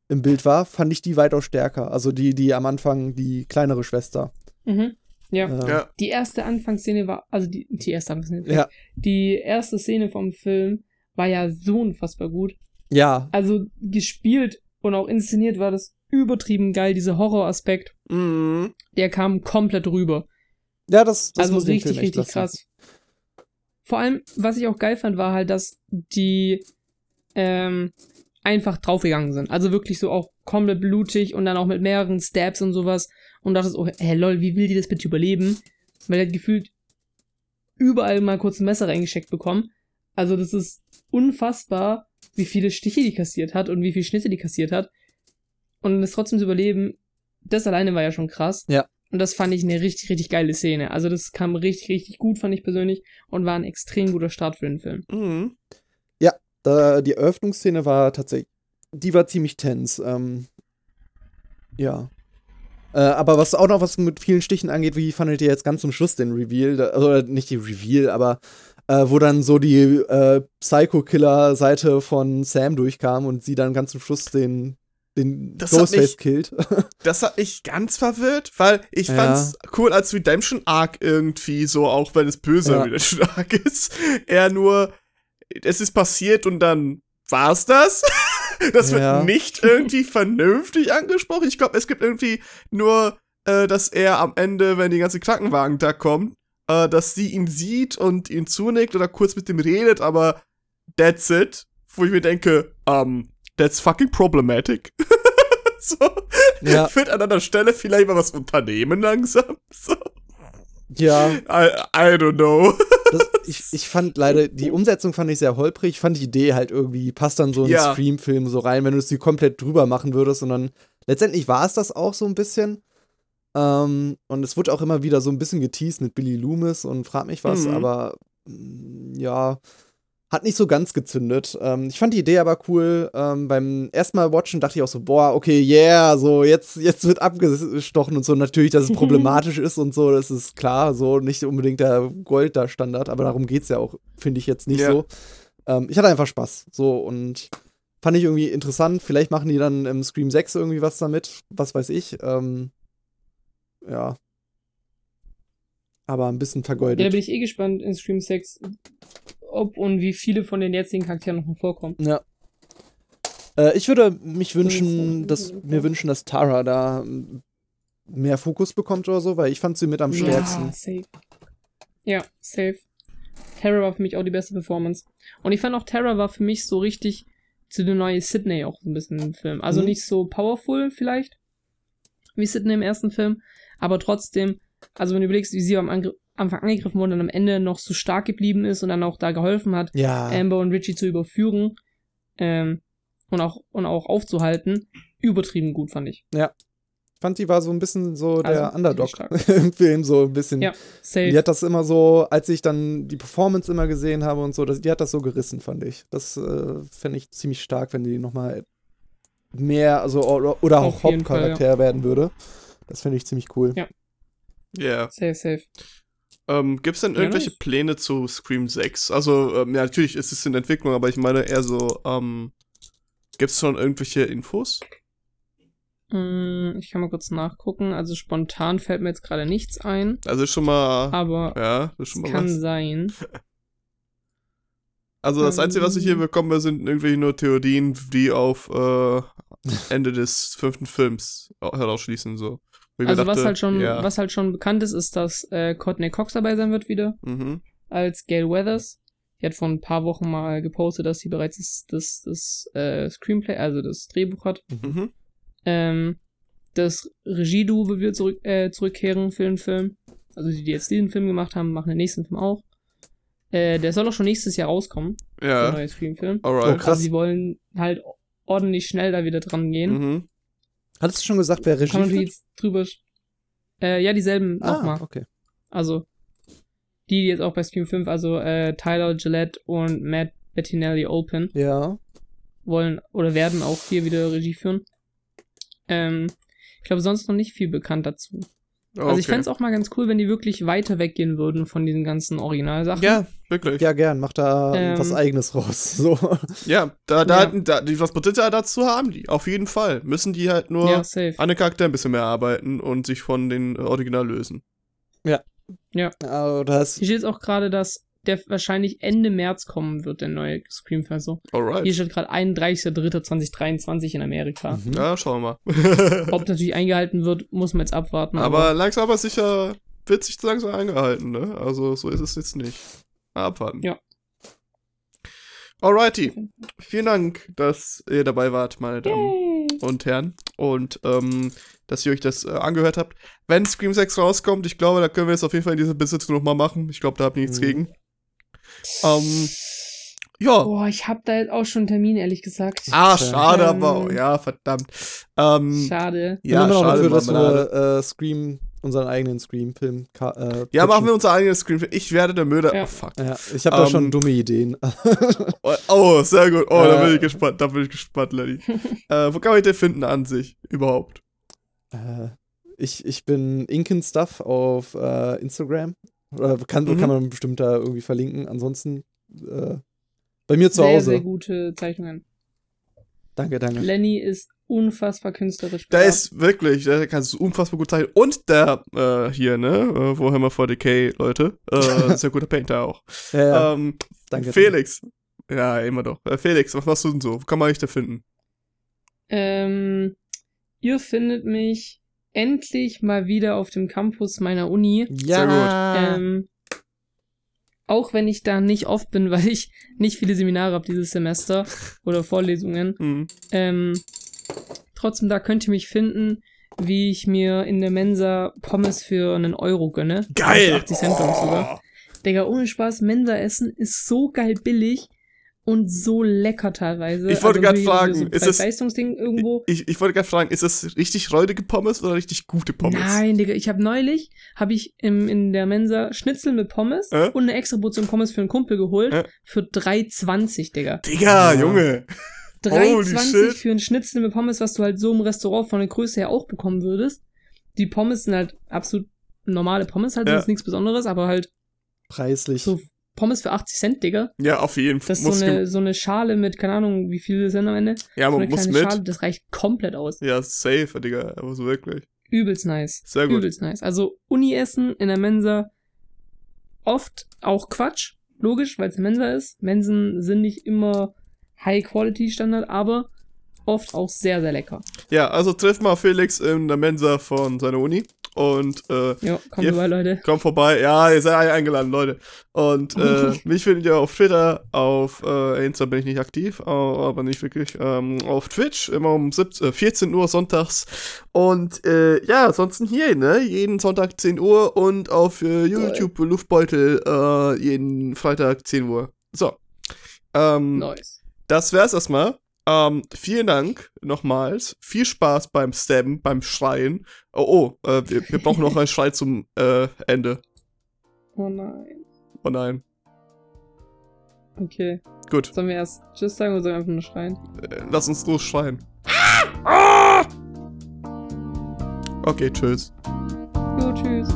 [SPEAKER 3] im Bild war, fand ich die weitaus stärker. Also die, die am Anfang, die kleinere Schwester.
[SPEAKER 2] Mhm. Ja.
[SPEAKER 1] Äh, ja.
[SPEAKER 2] Die erste Anfangsszene war, also die, die erste Anfangsszene.
[SPEAKER 3] Ja.
[SPEAKER 2] Die erste Szene vom Film war ja so unfassbar gut.
[SPEAKER 3] Ja.
[SPEAKER 2] Also gespielt und auch inszeniert war das übertrieben geil, dieser Horroraspekt.
[SPEAKER 1] Mhm.
[SPEAKER 2] Der kam komplett rüber.
[SPEAKER 3] Ja, das, das
[SPEAKER 2] Also richtig, richtig krass. vor allem, was ich auch geil fand, war halt, dass die ähm, einfach draufgegangen sind. Also wirklich so auch komplett blutig und dann auch mit mehreren Stabs und sowas. Und dachte oh, hä, lol, wie will die das bitte überleben? Weil er gefühlt überall mal kurz ein Messer reingesteckt bekommen. Also das ist unfassbar, wie viele Stiche die kassiert hat und wie viele Schnitte die kassiert hat. Und es trotzdem zu überleben, das alleine war ja schon krass.
[SPEAKER 3] Ja.
[SPEAKER 2] Und das fand ich eine richtig, richtig geile Szene. Also das kam richtig, richtig gut, fand ich persönlich. Und war ein extrem guter Start für den Film.
[SPEAKER 1] Mhm.
[SPEAKER 3] Da, die Eröffnungsszene war tatsächlich, die war ziemlich tense. Ähm, ja. Äh, aber was auch noch was mit vielen Stichen angeht, wie fandet ihr jetzt ganz zum Schluss den Reveal? Da, oder nicht die Reveal, aber äh, wo dann so die äh, Psycho-Killer-Seite von Sam durchkam und sie dann ganz zum Schluss den den das Ghostface killt. [laughs]
[SPEAKER 1] das hat mich ganz verwirrt, weil ich ja. fand's cool als Redemption Arc irgendwie so, auch wenn es böse ja. Redemption Arc [laughs] ist. Er nur, es ist passiert und dann war's das. [laughs] das wird ja. nicht irgendwie vernünftig angesprochen. Ich glaube, es gibt irgendwie nur, äh, dass er am Ende, wenn die ganze Krankenwagen da kommt, äh, dass sie ihn sieht und ihn zunickt oder kurz mit ihm redet, aber that's it. Wo ich mir denke, ähm, that's fucking problematic. [laughs] so. Ja. [laughs] Ich würde an einer Stelle vielleicht mal was unternehmen langsam. So.
[SPEAKER 3] Ja.
[SPEAKER 1] I, I don't know.
[SPEAKER 3] Das, [laughs] ich, ich fand leider, die Umsetzung fand ich sehr holprig. Ich fand die Idee halt irgendwie, passt dann so in ja. Stream-Film so rein, wenn du es sie komplett drüber machen würdest. Und dann letztendlich war es das auch so ein bisschen. Ähm, und es wurde auch immer wieder so ein bisschen geteased mit Billy Loomis und frag mich was, mhm. aber mm, ja, hat nicht so ganz gezündet. Ähm, ich fand die Idee aber cool. Ähm, beim ersten Mal watchen dachte ich auch so, boah, okay, yeah, so jetzt, jetzt wird abgestochen und so. Natürlich, dass es [laughs] problematisch ist und so, das ist klar, so nicht unbedingt der Gold-Standard, aber darum geht es ja auch, finde ich jetzt nicht yeah. so. Ähm, ich hatte einfach Spaß. So und fand ich irgendwie interessant. Vielleicht machen die dann im Scream 6 irgendwie was damit, was weiß ich. Ähm, ja. Aber ein bisschen vergeudet.
[SPEAKER 2] Ja, da bin ich eh gespannt in Scream 6, ob und wie viele von den jetzigen Charakteren noch vorkommen.
[SPEAKER 3] Ja. Äh, ich würde mich wünschen, dass mir wünschen, dass Tara da mehr Fokus bekommt oder so, weil ich fand sie mit am stärksten.
[SPEAKER 2] Ja, safe. Ja, safe. Tara war für mich auch die beste Performance. Und ich fand auch Tara war für mich so richtig zu der neuen Sydney auch so ein bisschen im Film. Also mhm. nicht so powerful vielleicht, wie Sydney im ersten Film, aber trotzdem, also wenn du überlegst, wie sie am Angriff Anfang angegriffen wurde und am Ende noch so stark geblieben ist und dann auch da geholfen hat,
[SPEAKER 3] ja.
[SPEAKER 2] Amber und Richie zu überführen ähm, und, auch, und auch aufzuhalten, übertrieben gut, fand ich.
[SPEAKER 3] Ja. Ich fand, die war so ein bisschen so der also, Underdog [laughs] im Film, so ein bisschen. Ja, safe. Die hat das immer so, als ich dann die Performance immer gesehen habe und so, das, die hat das so gerissen, fand ich. Das äh, fände ich ziemlich stark, wenn die nochmal mehr, also oder, oder auch Hauptcharakter ja. werden würde. Das finde ich ziemlich cool.
[SPEAKER 2] Ja.
[SPEAKER 1] Ja. Yeah.
[SPEAKER 2] Safe, safe.
[SPEAKER 1] Ähm, Gibt es denn irgendwelche ja, Pläne zu Scream 6? Also, ähm, ja, natürlich ist es in Entwicklung, aber ich meine eher so, ähm, gibt es schon irgendwelche Infos?
[SPEAKER 2] Mm, ich kann mal kurz nachgucken. Also spontan fällt mir jetzt gerade nichts ein.
[SPEAKER 1] Also schon mal.
[SPEAKER 2] Aber
[SPEAKER 1] ja, ist schon mal
[SPEAKER 2] kann
[SPEAKER 1] was.
[SPEAKER 2] sein. [laughs]
[SPEAKER 1] Also das Einzige, was ich hier ähm. bekomme, sind irgendwelche nur Theorien, die auf äh, [laughs] Ende des fünften Films herausschließen. So.
[SPEAKER 2] Also dachte, was halt schon, ja. was halt schon bekannt ist, ist, dass äh, Courtney Cox dabei sein wird wieder.
[SPEAKER 1] Mhm.
[SPEAKER 2] Als Gail Weathers. Die hat vor ein paar Wochen mal gepostet, dass sie bereits das, das, das äh, Screenplay, also das Drehbuch hat.
[SPEAKER 1] Mhm.
[SPEAKER 2] Ähm, das Regie-Duo wird zurück, äh, zurückkehren für den Film. Also die, die jetzt diesen Film gemacht haben, machen den nächsten Film auch. Äh, der soll auch schon nächstes Jahr rauskommen.
[SPEAKER 1] Ja.
[SPEAKER 2] Der neue Scream-Film.
[SPEAKER 1] Alright.
[SPEAKER 2] Oh, krass. Also sie wollen halt ordentlich schnell da wieder dran gehen.
[SPEAKER 1] Mhm.
[SPEAKER 3] Hattest du schon gesagt, wer Regie
[SPEAKER 2] Kann man jetzt drüber. Äh, ja, dieselben ah, nochmal.
[SPEAKER 3] okay.
[SPEAKER 2] Also, die, die jetzt auch bei Scream 5, also äh, Tyler Gillette und Matt Bettinelli Open.
[SPEAKER 3] Ja.
[SPEAKER 2] Wollen oder werden auch hier wieder Regie führen. Ähm, ich glaube, sonst noch nicht viel bekannt dazu. Okay. Also ich fände es auch mal ganz cool, wenn die wirklich weiter weggehen würden von diesen ganzen Originalsachen.
[SPEAKER 1] Ja, wirklich.
[SPEAKER 3] Ja, gern. Mach da ähm, was Eigenes raus. [laughs] So.
[SPEAKER 1] Ja, da, da, ja. da die was Potenzial dazu haben die. Auf jeden Fall. Müssen die halt nur
[SPEAKER 2] ja,
[SPEAKER 1] an den Charakter ein bisschen mehr arbeiten und sich von den Original lösen.
[SPEAKER 3] Ja.
[SPEAKER 2] Ja.
[SPEAKER 3] Aber das
[SPEAKER 2] Hier steht jetzt auch gerade, dass der wahrscheinlich Ende März kommen wird, der neue Scream so.
[SPEAKER 1] Alright.
[SPEAKER 2] Hier steht gerade 31.03.2023 in Amerika.
[SPEAKER 1] Mhm. Ja, schauen wir mal. [laughs] [laughs]
[SPEAKER 2] Ob natürlich eingehalten wird, muss man jetzt abwarten.
[SPEAKER 1] Aber, aber langsam aber sicher wird sich langsam eingehalten, ne? Also so ist es jetzt nicht. abwarten.
[SPEAKER 2] Ja.
[SPEAKER 1] Alrighty. Vielen Dank, dass ihr dabei wart, meine Damen
[SPEAKER 2] Yay.
[SPEAKER 1] und Herren. Und ähm, dass ihr euch das äh, angehört habt. Wenn Scream 6 rauskommt, ich glaube, da können wir es auf jeden Fall in dieser Besitzung nochmal machen. Ich glaube, da habt ihr nichts
[SPEAKER 3] Mhm.
[SPEAKER 1] gegen. Ähm, ja.
[SPEAKER 2] Boah, ich hab da jetzt auch schon einen Termin, ehrlich gesagt.
[SPEAKER 1] Ah, schade,
[SPEAKER 2] Ähm,
[SPEAKER 1] aber ja, verdammt. Ähm,
[SPEAKER 2] Schade.
[SPEAKER 3] Ja, noch
[SPEAKER 1] schade,
[SPEAKER 3] dafür, dass wir äh, Scream, unseren eigenen Scream-Film. Äh,
[SPEAKER 1] Ja, machen wir unser eigenes Screen. Ich werde der Mörder.
[SPEAKER 2] Ja.
[SPEAKER 1] Oh, fuck.
[SPEAKER 3] Ja, ich habe da
[SPEAKER 1] Ähm,
[SPEAKER 3] schon dumme Ideen. [laughs]
[SPEAKER 1] Oh, Oh, sehr gut. Oh, da bin
[SPEAKER 3] Äh.
[SPEAKER 1] ich gespannt. Da bin ich gespannt, Lenny. [laughs] äh, wo kann man den finden an sich? Überhaupt?
[SPEAKER 3] Äh, ich, ich bin Inken Stuff auf äh, Instagram. Oder kann,
[SPEAKER 1] Mhm.
[SPEAKER 3] kann man bestimmt da irgendwie verlinken. Ansonsten äh, bei mir zu
[SPEAKER 2] sehr,
[SPEAKER 3] Hause.
[SPEAKER 2] sehr gute Zeichnungen.
[SPEAKER 3] Danke, danke.
[SPEAKER 2] Lenny ist unfassbar künstlerisch.
[SPEAKER 1] Der ist wirklich, der kann es unfassbar gut zeichnen. Und der äh, hier, ne? Äh, Warhammer 40k, Leute. Äh, [laughs] sehr guter Painter auch.
[SPEAKER 3] Ja, ja,
[SPEAKER 1] Ähm,
[SPEAKER 3] danke.
[SPEAKER 1] Felix. Ja, immer doch. Äh, Felix, was machst du denn so? Wo kann man dich da finden?
[SPEAKER 2] Ähm, ihr findet mich endlich mal wieder auf dem Campus meiner Uni.
[SPEAKER 3] Ja.
[SPEAKER 2] Ähm, auch wenn ich da nicht oft bin, [laughs] weil ich nicht viele Seminare habe dieses Semester oder Vorlesungen.
[SPEAKER 1] Hm.
[SPEAKER 2] Ähm, trotzdem, da könnt ihr mich finden, wie ich mir in der Mensa Pommes für einen Euro gönne.
[SPEAKER 1] Geil!
[SPEAKER 2] Für 80 Cent, ich sogar.
[SPEAKER 1] Oh.
[SPEAKER 2] Digga, ohne Spaß, Mensa-Essen ist so geil billig und so lecker teilweise.
[SPEAKER 1] Ich wollte grad
[SPEAKER 2] natürlich
[SPEAKER 1] fragen,
[SPEAKER 2] so
[SPEAKER 1] ist es-
[SPEAKER 2] Preis-Leistungsding irgendwo.
[SPEAKER 1] Ich, ich wollte gerade fragen, ist das richtig räudige Pommes oder richtig gute Pommes?
[SPEAKER 2] Nein, Digga, ich habe neulich, habe ich im, in der Mensa Schnitzel mit Pommes
[SPEAKER 1] Äh?
[SPEAKER 2] und eine extra Portion Pommes für einen Kumpel geholt.
[SPEAKER 1] Äh?
[SPEAKER 2] Für 3,20, Digga.
[SPEAKER 1] Digga,
[SPEAKER 3] Ja.
[SPEAKER 1] Junge. Holy
[SPEAKER 2] 3,20
[SPEAKER 1] shit.
[SPEAKER 2] für ein Schnitzel mit Pommes, was du halt so im Restaurant von der Größe her auch bekommen würdest. Die Pommes sind halt absolut normale Pommes, halt
[SPEAKER 1] Ja.
[SPEAKER 2] nichts Besonderes, aber halt
[SPEAKER 3] Preislich.
[SPEAKER 2] so Pommes für 80 Cent, Digga.
[SPEAKER 1] Ja, auf jeden Fall.
[SPEAKER 2] Das ist so eine, so eine Schale mit, keine Ahnung, wie viele sind am Ende.
[SPEAKER 1] ja,
[SPEAKER 2] So
[SPEAKER 1] man
[SPEAKER 2] eine
[SPEAKER 1] muss mit.
[SPEAKER 2] Schale, das reicht komplett aus.
[SPEAKER 1] Ja, safe, Digga. Aber so wirklich.
[SPEAKER 2] Übelst nice.
[SPEAKER 1] Sehr gut.
[SPEAKER 2] Übelst nice. Also Uni-Essen in der Mensa oft auch Quatsch, logisch, weil es eine Mensa ist. Mensen sind nicht immer High-Quality-Standard, aber oft auch sehr, sehr lecker.
[SPEAKER 1] Ja, also trifft mal Felix in der Mensa von seiner Uni. Und äh,
[SPEAKER 2] Ja, kommt
[SPEAKER 1] Ihr-
[SPEAKER 2] vorbei, Leute.
[SPEAKER 1] kommt vorbei. Ja, ihr seid eingeladen, Leute. Und äh, [laughs] mich findet ihr auf Twitter, auf äh, Insta bin ich nicht aktiv, aber nicht wirklich. Ähm, auf Twitch immer um 17, äh, 14 Uhr sonntags. Und äh, ja, ansonsten hier, ne? Jeden Sonntag 10 Uhr und auf äh, YouTube Luftbeutel äh, jeden Freitag 10 Uhr. So. Ähm,
[SPEAKER 2] Nice.
[SPEAKER 1] das wär's erstmal. Ähm, vielen Dank nochmals. Viel Spaß beim Stabben, beim Schreien. Oh, oh, äh, wir, wir brauchen noch einen Schrei zum äh, Ende.
[SPEAKER 2] Oh nein.
[SPEAKER 1] Oh nein.
[SPEAKER 2] Okay.
[SPEAKER 1] Gut,
[SPEAKER 2] Sollen wir erst Tschüss sagen oder sollen wir einfach nur schreien?
[SPEAKER 1] äh, lass uns los schreien. Okay, tschüss.
[SPEAKER 2] Jo, tschüss.